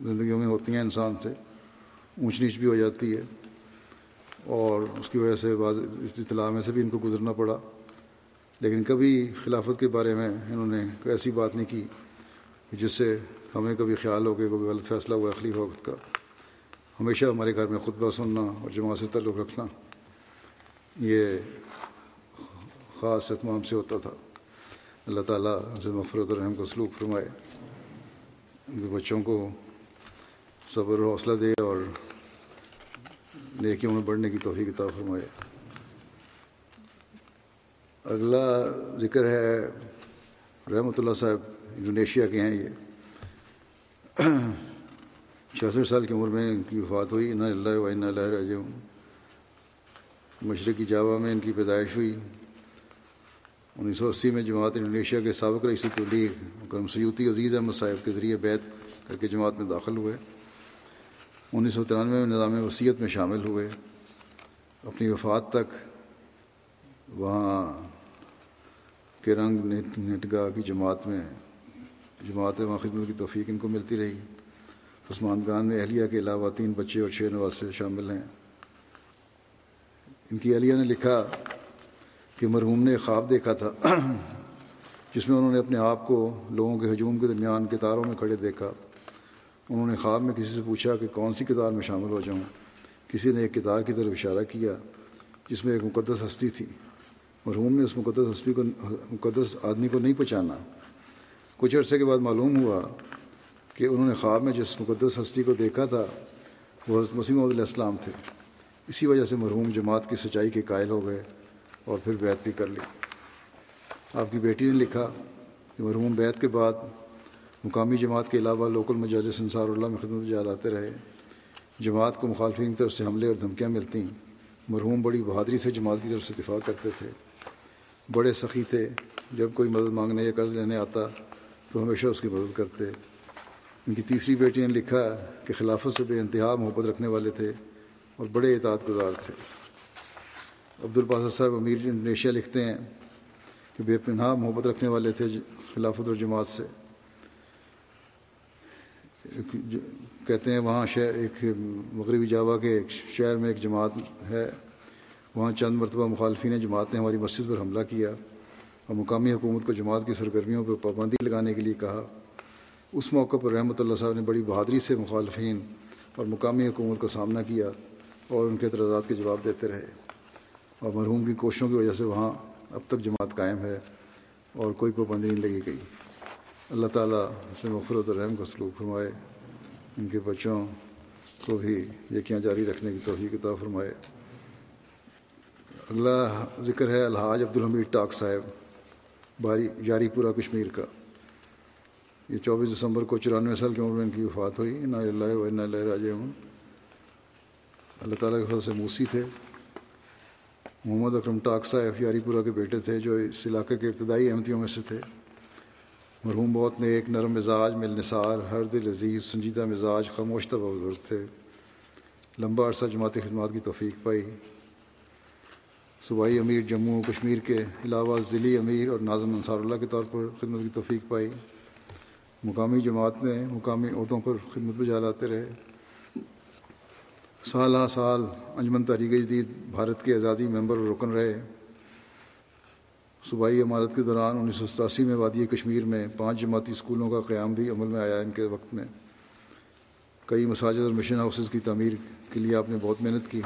[SPEAKER 2] زندگیوں میں ہوتی ہیں انسان سے، اونچ نیچ بھی ہو جاتی ہے اور اس کی وجہ سے بعض اطلاع میں سے بھی ان کو گزرنا پڑا۔ لیکن کبھی خلافت کے بارے میں انہوں نے کوئی ایسی بات نہیں کی جس سے ہمیں کبھی خیال ہو کہ کوئی غلط فیصلہ ہوا خلیفہ وقت کا۔ ہمیشہ ہمارے گھر میں خطبہ سننا اور جماعت سے تعلق رکھنا یہ خاص اہتمام سے ہوتا تھا۔ اللہ تعالیٰ سے مفرت الرحم کو سلوک فرمائے۔ بچوں کو صبر و حوصلہ دے اور نیکیوں میں بڑھنے کی توفیق کتاب فرمائے۔ اگلا ذکر ہے، رحمۃ اللہ صاحب انڈونیشیا کے ہیں یہ۔ چھیاسٹھ سال کی عمر میں ان کی وفات ہوئی نہ اللہ و اللہ رج مشرقی جاوا میں ان کی پیدائش ہوئی۔ انیس سو اسی میں جماعت انڈونیشیا کے سابق رئیس تولیغ کرم سیوتی عزیز احمد صاحب کے ذریعے بیت کر کے جماعت میں داخل ہوئے۔ انیس سو ترانوے میں نظام وصیت میں شامل ہوئے۔ اپنی وفات تک وہاں کے رنگ نٹگاہ کی جماعت میں جماعت وہاں خدمت کی توفیق ان کو ملتی رہی۔ عثمان خان میں اہلیہ کے علاوہ تین بچے اور چھ نواسے شامل ہیں۔ ان کی اہلیہ نے لکھا کہ مرحوم نے خواب دیکھا تھا، جس میں انہوں نے اپنے آپ کو لوگوں کے ہجوم کے درمیان کتاروں میں کھڑے دیکھا۔ انہوں نے خواب میں کسی سے پوچھا کہ کون سی کتار میں شامل ہو جاؤں۔ کسی نے ایک کتار کی طرف اشارہ کیا، جس میں ایک مقدس ہستی تھی۔ مرحوم نے اس مقدس ہستی کو مقدس آدمی کو نہیں پہچانا۔ کچھ عرصے کے بعد معلوم ہوا کہ انہوں نے خواب میں جس مقدس ہستی کو دیکھا تھا، وہ حضرت مسیم علیہ السلام تھے۔ اسی وجہ سے مرحوم جماعت کی سچائی کے قائل ہو گئے اور پھر بیت بھی کر لی۔ آپ کی بیٹی نے لکھا کہ مرحوم بیت کے بعد مقامی جماعت کے علاوہ لوکل مجالس انصار اللہ میں خدمت جا لاتے رہے۔ جماعت کو مخالفین کی طرف سے حملے اور دھمکیاں ملتیں۔ مرحوم بڑی بہادری سے جماعت کی طرف سے دفاع کرتے تھے۔ بڑے سخی تھے۔ جب کوئی مدد مانگنے یا قرض لینے آتا تو ہمیشہ اس کی مدد کرتے۔ ان کی تیسری بیٹی نے لکھا کہ خلافت سے بے انتہا محبت رکھنے والے تھے اور بڑے اطاعت گزار تھے۔ عبد الباسط صاحب امیر جی انڈونیشیا لکھتے ہیں کہ بے پناہ محبت رکھنے والے تھے خلافت اور جماعت سے۔ کہتے ہیں وہاں شہر ایک مغربی جاوا کے ایک شہر میں ایک جماعت ہے۔ وہاں چند مرتبہ مخالفین جماعت نے ہماری مسجد پر حملہ کیا اور مقامی حکومت کو جماعت کی سرگرمیوں پر پابندی لگانے کے لیے کہا۔ اس موقع پر رحمۃ اللہ صاحب نے بڑی بہادری سے مخالفین اور مقامی حکومت کا سامنا کیا اور ان کے اعتراضات کے جواب دیتے رہے۔ اور مرحوم کی کوششوں کی وجہ سے وہاں اب تک جماعت قائم ہے اور کوئی پابندی نہیں لگی گئی۔ اللہ تعالیٰ سے مفرت الرحم کو سلوک فرمائے۔ ان کے بچوں کو بھی یقیاں جاری رکھنے کی توفیق کتاب فرمائے۔ اگلا ذکر ہے الحاج عبدالحمید ٹاک صاحب، باری جاری پورہ کشمیر کا۔ یہ چوبیس دسمبر کو چورانوے سال کی عمر میں ان کی وفات ہوئی۔ ان اللہ و ان اللہ راج اللہ تعالیٰ کے فضل سے موسی تھے۔ محمد اکرم ٹاک صاحب یاری پورہ کے بیٹے تھے جو اس علاقے کے ابتدائی احمدیوں میں سے تھے۔ مرحوم بہت نیک، نرم مزاج مل نثار ہر دل عزیز، سنجیدہ مزاج، خاموش طبع بزرگ تھے۔ لمبا عرصہ جماعتی خدمات کی توفیق پائی۔ صوبائی امیر جموں کشمیر کے علاوہ ضلعی امیر اور ناظم انصار اللہ کے طور پر خدمت کی توفیق پائی۔ مقامی جماعت نے مقامی عہدوں پر خدمت بجا لاتے رہے۔ سال ہا سال انجمن تحریک جدید بھارت کے آزادی ممبر اور رکن رہے۔ صوبائی عمارت کے دوران انیس سو ستاسی میں وادی کشمیر میں پانچ جماعتی اسکولوں کا قیام بھی عمل میں آیا ان کے وقت میں۔ کئی مساجد اور مشن ہاؤسز کی تعمیر کے لیے آپ نے بہت محنت کی۔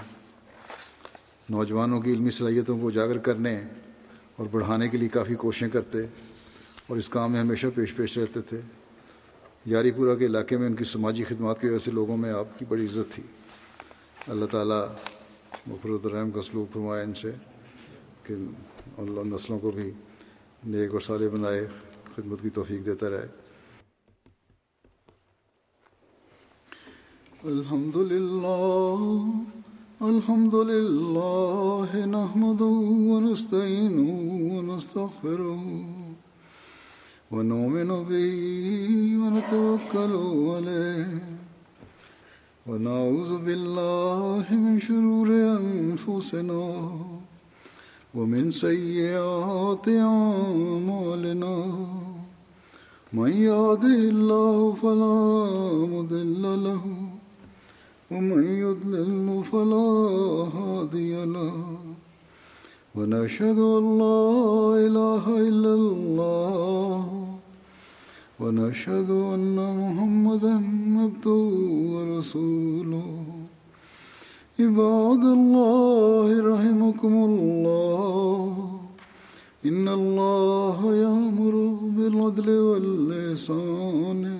[SPEAKER 2] نوجوانوں کی علمی صلاحیتوں کو اجاگر کرنے اور بڑھانے کے لیے کافی کوششیں کرتے اور اس کام میں ہمیشہ پیش پیش رہتے تھے۔ یاری پورہ کے علاقے میں ان کی سماجی خدمات کی وجہ سے لوگوں میں آپ کی بڑی عزت تھی۔ اللہ تعالیٰ مفرت الرحم کا سلوک فرمائے ان سے کہ اللہ نسلوں کو بھی نیک اور صالح بنائے، خدمت کی توفیق دیتا رہے۔ الحمد للہ الحمد للہ نحمد ونؤمن به ونتوكل عليه ونعوذ بالله من شرور أنفسنا ومن سيئات أعمالنا من يهده الله فلا مضل له ومن يضلل فلا هادي له ونشهد أن لا إله إلا الله ونشهد أن محمدا عبده ورسوله عباد الله رحمكم الله إن الله يأمر بالعدل واللسان